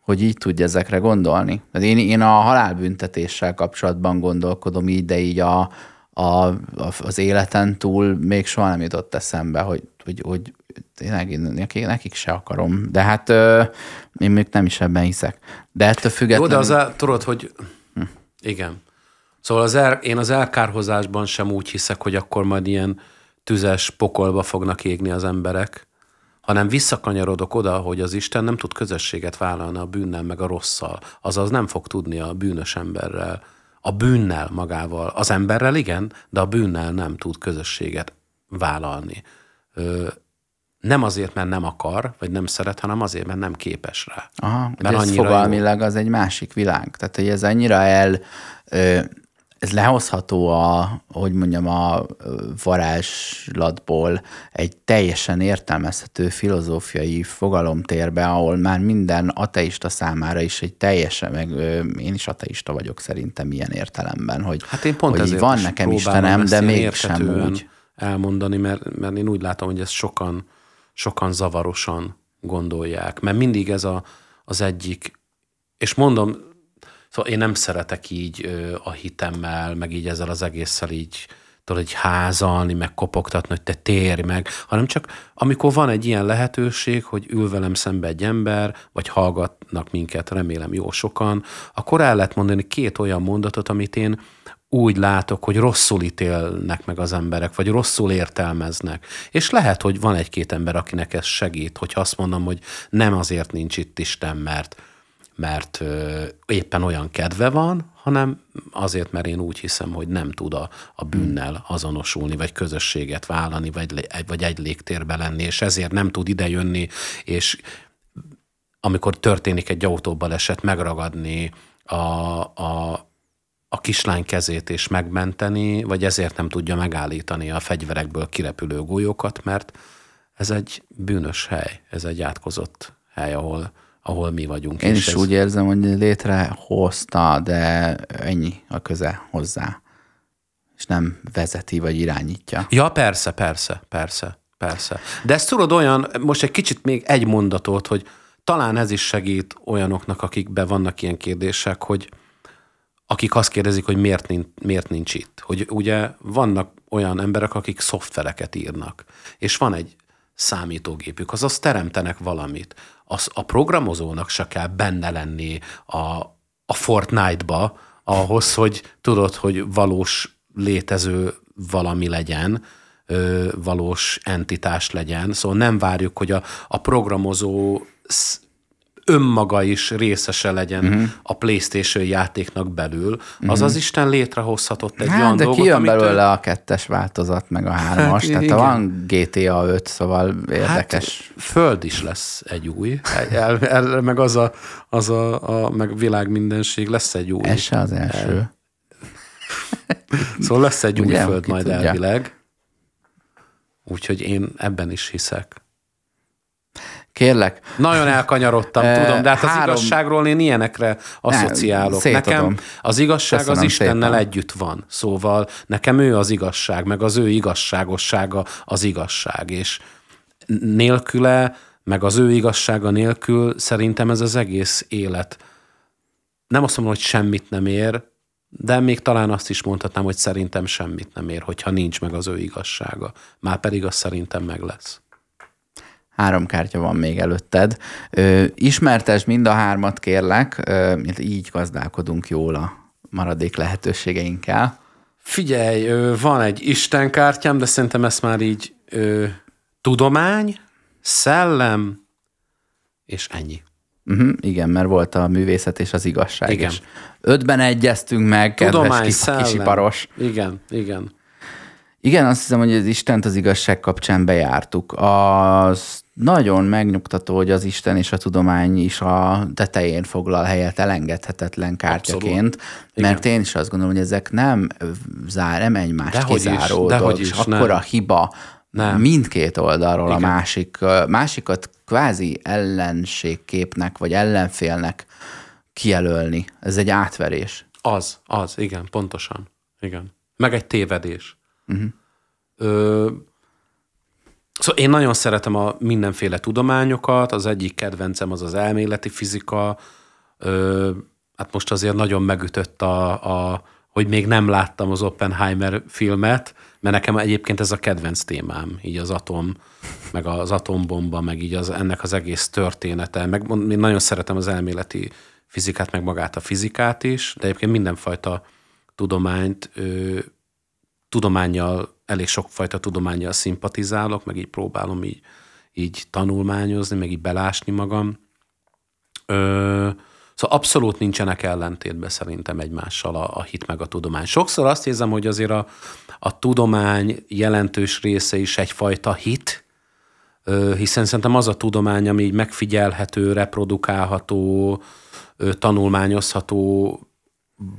hogy így tudj ezekre gondolni. Én, én a halálbüntetéssel kapcsolatban gondolkodom így, de így a, a, az életen túl még soha nem jutott eszembe, hogy, hogy, hogy tényleg nekik, nekik se akarom. De hát ö, én még nem is ebben hiszek. De ettől függetlenül... Jó, de az el, tudod, hogy hm. igen. Szóval az el, én az elkárhozásban sem úgy hiszek, hogy akkor majd ilyen tüzes pokolba fognak égni az emberek, hanem visszakanyarodok oda, hogy az Isten nem tud közösséget vállalni a bűnnel meg a rosszal. Azaz nem fog tudni a bűnös emberrel a bűnnel magával. Az emberrel igen, de a bűnnel nem tud közösséget vállalni. Ö, nem azért, mert nem akar, vagy nem szeret, hanem azért, mert nem képes rá. Aha, mert ez fogalmilag jó. az egy másik világ. Tehát, hogy ez annyira el ö, ez lehozható a, hogy mondjam, a varázslatból egy teljesen értelmezhető filozófiai fogalomtérbe, ahol már minden ateista számára is egy teljesen, meg én is ateista vagyok szerintem ilyen értelemben, hogy, hát én pont hogy van nekem Istenem, de mégsem úgy. elmondani, mert, mert én úgy látom, hogy ezt sokan, sokan zavarosan gondolják, mert mindig ez a, az egyik, és mondom, Szóval én nem szeretek így a hitemmel, meg így ezzel az egésszel így tudod, egy házalni, meg kopogtatni, hogy te térj meg, hanem csak amikor van egy ilyen lehetőség, hogy ül velem szembe egy ember, vagy hallgatnak minket, remélem jó sokan, akkor el lehet mondani két olyan mondatot, amit én úgy látok, hogy rosszul ítélnek meg az emberek, vagy rosszul értelmeznek. És lehet, hogy van egy-két ember, akinek ez segít, hogy azt mondom, hogy nem azért nincs itt Isten, mert mert éppen olyan kedve van, hanem azért, mert én úgy hiszem, hogy nem tud a, a bűnnel azonosulni, vagy közösséget vállalni, vagy, vagy egy légtérbe lenni, és ezért nem tud idejönni, és amikor történik egy autóbaleset, megragadni a, a, a kislány kezét és megmenteni, vagy ezért nem tudja megállítani a fegyverekből kirepülő golyókat, mert ez egy bűnös hely, ez egy átkozott hely, ahol ahol mi vagyunk. Én is ez... úgy érzem, hogy létrehozta, de ennyi a köze hozzá. És nem vezeti vagy irányítja. Ja, persze, persze, persze, persze. De ezt tudod olyan, most egy kicsit még egy mondatot, hogy talán ez is segít olyanoknak, akikben vannak ilyen kérdések, hogy akik azt kérdezik, hogy miért nincs, miért nincs itt. Hogy ugye vannak olyan emberek, akik szoftvereket írnak, és van egy számítógépük, azaz teremtenek valamit az a programozónak se kell benne lenni a, a Fortnite-ba, ahhoz, hogy tudod, hogy valós létező valami legyen, valós entitás legyen. Szóval nem várjuk, hogy a, a programozó önmaga is részese legyen uh-huh. a PlayStation játéknak belül, uh-huh. az az Isten létrehozhatott egy hát, olyan de dolgot, kijön amit belőle ő... a kettes változat, meg a hármas, tehát igen. van GTA 5, szóval érdekes. Hát, föld is lesz egy új, el, el, meg az a, az a, a meg világ mindenség lesz egy új. Ez se az első. El. szóval lesz egy új Ugye, föld majd tudja. elvileg. Úgyhogy én ebben is hiszek. Kérlek. Nagyon elkanyarodtam, e, tudom, de hát három... az igazságról én ilyenekre asszociálok. Ne, nekem az igazság Köszönöm az Istennel szépen. együtt van. Szóval nekem ő az igazság, meg az ő igazságossága az igazság. És nélküle, meg az ő igazsága nélkül szerintem ez az egész élet nem azt mondom, hogy semmit nem ér, de még talán azt is mondhatnám, hogy szerintem semmit nem ér, hogyha nincs meg az ő igazsága. Már pedig az szerintem meg lesz. Három kártya van még előtted. Ö, ismertes mind a hármat, kérlek, ö, így gazdálkodunk jól a maradék lehetőségeinkkel. Figyelj, van egy Isten kártyám, de szerintem ezt már így ö, tudomány, szellem, és ennyi. Uh-huh, igen, mert volt a művészet és az igazság igen. is. Ötben egyeztünk meg, Tudomány, kedves kis, kisiparos. Igen, igen. Igen, azt hiszem, hogy az Istent az igazság kapcsán bejártuk. Az nagyon megnyugtató, hogy az Isten és a tudomány is a tetején foglal helyet elengedhetetlen kártyaként, Abszolút. mert én is azt gondolom, hogy ezek nem zár, nem egymást dehogy kizáró is, dolog, is, akkor a hiba nem. mindkét oldalról Igen. a másik, másikat kvázi ellenségképnek, vagy ellenfélnek kijelölni. Ez egy átverés. Az, az, igen, pontosan. Igen. Meg egy tévedés. Uh-huh. Ö, Szóval én nagyon szeretem a mindenféle tudományokat, az egyik kedvencem az az elméleti fizika, ö, hát most azért nagyon megütött a, a, hogy még nem láttam az Oppenheimer filmet, mert nekem egyébként ez a kedvenc témám, így az atom, meg az atombomba, meg így az, ennek az egész története. Meg én nagyon szeretem az elméleti fizikát, meg magát a fizikát is, de egyébként mindenfajta tudományt, ö, tudományjal elég sokfajta tudományjal szimpatizálok, meg így próbálom így, így tanulmányozni, meg így belásni magam. Ö, szóval abszolút nincsenek ellentétben szerintem egymással a, a hit meg a tudomány. Sokszor azt érzem, hogy azért a, a tudomány jelentős része is egyfajta hit, hiszen szerintem az a tudomány, ami így megfigyelhető, reprodukálható, tanulmányozható,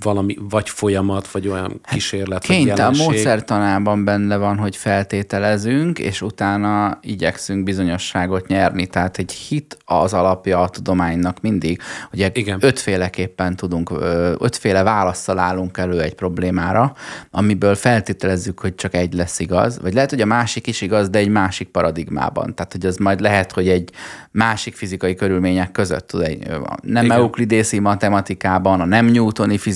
valami vagy folyamat, vagy olyan hát kísérlet, Kényt, vagy jelenség. a módszertanában benne van, hogy feltételezünk, és utána igyekszünk bizonyosságot nyerni. Tehát egy hit az alapja a tudománynak mindig. Ugye Igen. ötféleképpen tudunk, ötféle válaszsal állunk elő egy problémára, amiből feltételezzük, hogy csak egy lesz igaz, vagy lehet, hogy a másik is igaz, de egy másik paradigmában. Tehát, hogy az majd lehet, hogy egy másik fizikai körülmények között tud egy nem euklidészi matematikában, a nem newtoni fizikában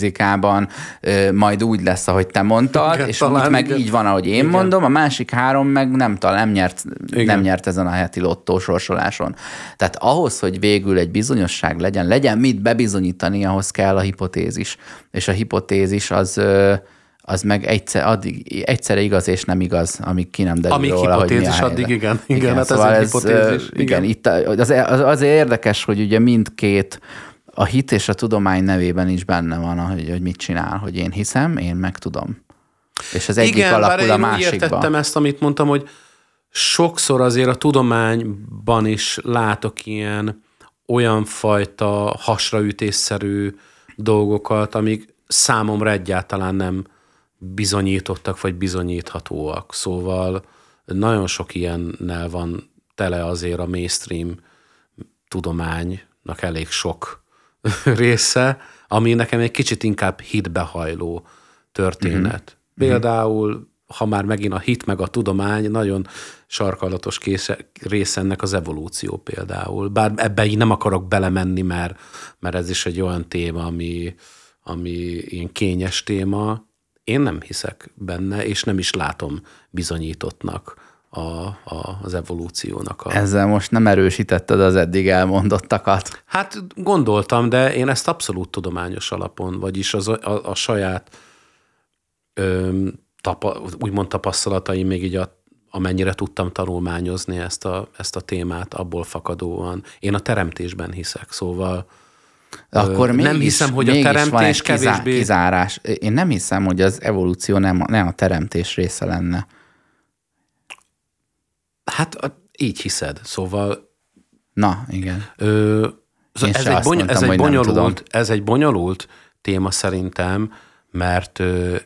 majd úgy lesz, ahogy te mondtad, igen, és talán, meg igen. így van, ahogy én igen. mondom, a másik három meg nem, talán nem nyert, nem nyert ezen a heti lottó sorsoláson. Tehát ahhoz, hogy végül egy bizonyosság legyen, legyen mit bebizonyítani, ahhoz kell a hipotézis. És a hipotézis az az meg egyszer, addig, egyszerre igaz és nem igaz, amíg ki nem derül Amíg róla, hipotézis, hogy mi addig igen. Igen, igen hát szóval ez, ez hipotézis. Igen, igen itt az, az, azért érdekes, hogy ugye mindkét a hit és a tudomány nevében is benne van, hogy, hogy mit csinál, hogy én hiszem, én meg tudom. És az egyik Igen, alapul a másikba. Igen, értettem ezt, amit mondtam, hogy sokszor azért a tudományban is látok ilyen olyan fajta hasraütésszerű dolgokat, amik számomra egyáltalán nem bizonyítottak, vagy bizonyíthatóak. Szóval nagyon sok ilyennel van tele azért a mainstream tudománynak elég sok része, ami nekem egy kicsit inkább hitbehajló történet. Uh-huh. Például, ha már megint a hit meg a tudomány, nagyon sarkalatos késze, része ennek az evolúció például. Bár ebbe így nem akarok belemenni, mert, mert ez is egy olyan téma, ami, ami ilyen kényes téma. Én nem hiszek benne, és nem is látom bizonyítottnak a, a, az evolúciónak. A... Ezzel most nem erősítetted az eddig elmondottakat. Hát gondoltam, de én ezt abszolút tudományos alapon, vagyis az, a, a saját ö, tapa, úgymond tapasztalataim még így a, amennyire tudtam tanulmányozni ezt a, ezt a témát, abból fakadóan. Én a teremtésben hiszek, szóval akkor mégis, nem hiszem, hogy a teremtés kevésbé... Kizárás. Én nem hiszem, hogy az evolúció nem, nem a teremtés része lenne. Hát így hiszed, szóval... Na, igen. Ö, szóval ez, egy bony- mondtam, ez, egy bonyolult, ez egy bonyolult téma szerintem, mert ö,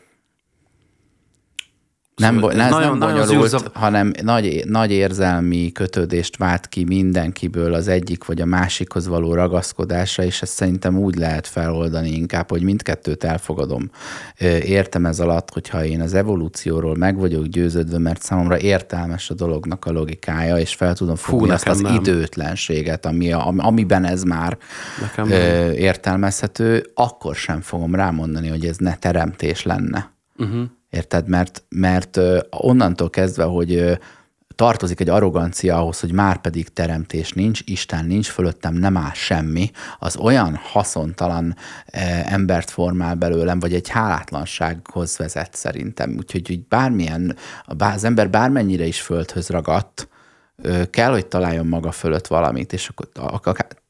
nem, szóval ez nagyon, nem bonyolult, zűrzav... hanem nagy, nagy érzelmi kötődést vált ki mindenkiből az egyik vagy a másikhoz való ragaszkodásra, és ezt szerintem úgy lehet feloldani inkább, hogy mindkettőt elfogadom. Értem ez alatt, hogyha én az evolúcióról meg vagyok győződve, mert számomra értelmes a dolognak a logikája, és fel tudom fogni Fú, azt az nem. időtlenséget, ami a, amiben ez már nekem értelmezhető, akkor sem fogom rámondani, hogy ez ne teremtés lenne. Uh-huh. Érted? Mert, mert onnantól kezdve, hogy tartozik egy arrogancia ahhoz, hogy már pedig teremtés nincs, Isten nincs, fölöttem nem áll semmi, az olyan haszontalan embert formál belőlem, vagy egy hálátlansághoz vezet szerintem. Úgyhogy hogy bármilyen, az ember bármennyire is földhöz ragadt, kell, hogy találjon maga fölött valamit, és akkor,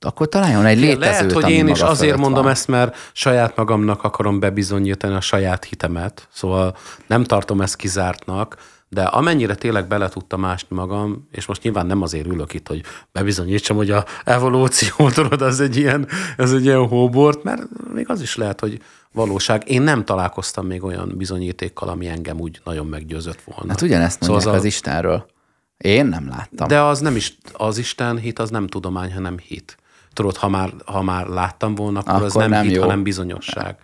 akkor, találjon egy létezőt, Lehet, hogy én is azért mondom van. ezt, mert saját magamnak akarom bebizonyítani a saját hitemet, szóval nem tartom ezt kizártnak, De amennyire tényleg bele tudtam ásni magam, és most nyilván nem azért ülök itt, hogy bebizonyítsam, hogy a evolúció, tudod, az egy ilyen, ez egy ilyen hóbort, mert még az is lehet, hogy valóság. Én nem találkoztam még olyan bizonyítékkal, ami engem úgy nagyon meggyőzött volna. Hát ugyanezt mondják szóval az, az Istenről. Én nem láttam. De az nem is, az Isten hit, az nem tudomány, hanem hit. Tudod, ha már, ha már láttam volna, akkor, akkor az nem, nem hit, jó. hanem bizonyosság.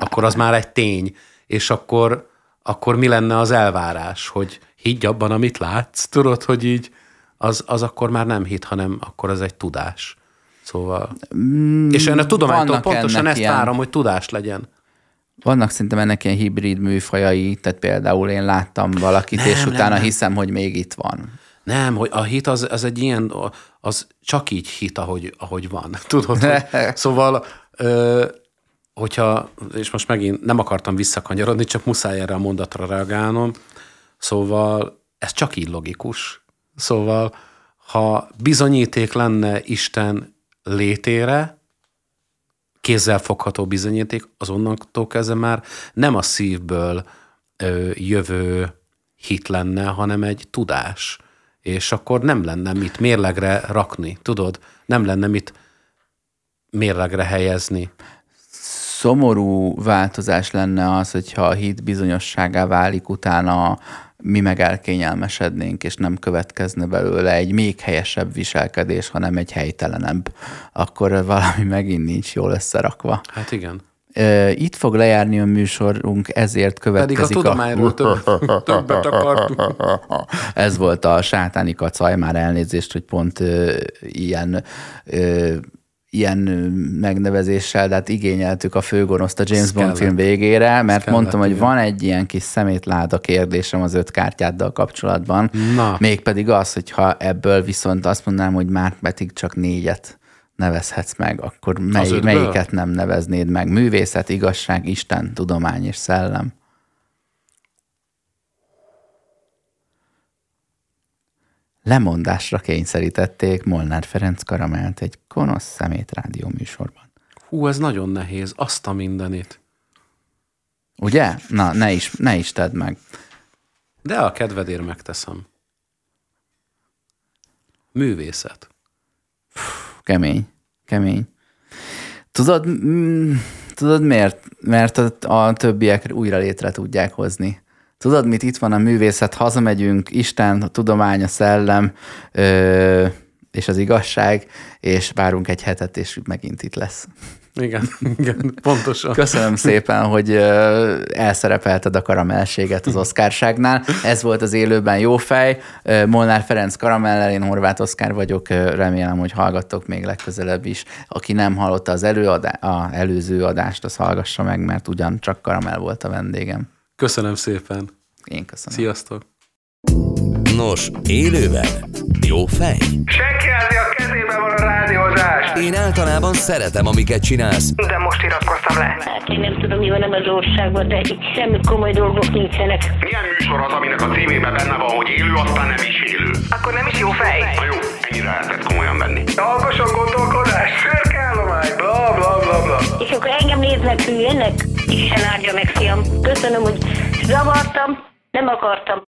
Akkor az már egy tény. És akkor, akkor mi lenne az elvárás, hogy higgy abban, amit látsz? Tudod, hogy így az, az akkor már nem hit, hanem akkor az egy tudás. Szóval. Mm, és én a tudománytól pontosan ezt ilyen... várom, hogy tudás legyen. Vannak szerintem ennek ilyen hibrid műfajai, tehát például én láttam valakit, nem, és nem, utána nem. hiszem, hogy még itt van. Nem, hogy a hit az, az egy ilyen, az csak így hit, ahogy, ahogy van. Tudod? Hogy, szóval, ö, hogyha, és most megint nem akartam visszakanyarodni, csak muszáj erre a mondatra reagálnom, szóval ez csak így logikus. Szóval, ha bizonyíték lenne Isten létére, kézzelfogható bizonyíték, azonnantól kezdve már nem a szívből ö, jövő hit lenne, hanem egy tudás. És akkor nem lenne mit mérlegre rakni, tudod? Nem lenne mit mérlegre helyezni. Szomorú változás lenne az, hogyha a hit bizonyosságá válik utána mi meg elkényelmesednénk, és nem következne belőle egy még helyesebb viselkedés, hanem egy helytelenebb, akkor valami megint nincs jól összerakva. Hát igen. Itt fog lejárni a műsorunk, ezért következik Pedig a tudományról a... több, többet akartunk. Ez volt a sátáni kacaj, már elnézést, hogy pont ö, ilyen ö, ilyen megnevezéssel, de hát igényeltük a főgonoszt a James Bond film végére, mert Szkellett, mondtam, hogy igen. van egy ilyen kis szemétláda kérdésem az öt kártyáddal kapcsolatban. Na. Mégpedig az, hogyha ebből viszont azt mondanám, hogy már pedig csak négyet nevezhetsz meg, akkor mely, melyiket nem neveznéd meg? Művészet, igazság, Isten, tudomány és szellem. lemondásra kényszerítették Molnár Ferenc Karamelt egy konosz szemét rádió műsorban. Hú, ez nagyon nehéz, azt a mindenit. Ugye? Na, ne is, ne is tedd meg. De a kedvedért megteszem. Művészet. Puh, kemény, kemény. Tudod, mm, tudod miért? Mert a, a többiek újra létre tudják hozni tudod mit, itt van a művészet, hazamegyünk, Isten, a tudomány, a szellem, ö, és az igazság, és várunk egy hetet, és megint itt lesz. Igen, igen, pontosan. Köszönöm szépen, hogy elszerepelted a karamelséget az oszkárságnál. Ez volt az élőben jó fej. Molnár Ferenc karamellel, én Horváth Oszkár vagyok, remélem, hogy hallgattok még legközelebb is. Aki nem hallotta az előadá- a előző adást, az hallgassa meg, mert ugyancsak karamell volt a vendégem. Köszönöm szépen. Én köszönöm. Sziasztok. Nos, élőben jó fej? Senki a Én általában szeretem, amiket csinálsz. De most iratkoztam le. Hát én nem tudom, mi van az országban, de itt semmi komoly dolgok nincsenek. Milyen műsor az, aminek a címében benne van, hogy élő, aztán nem is élő? Akkor nem is jó fej. Na jó, ennyire lehetett komolyan venni. Hallgasson gondolkodás, szürkállomány, bla bla bla bla. És akkor engem néznek hülyének? Isten áldja meg, fiam. Köszönöm, hogy zavartam, nem akartam.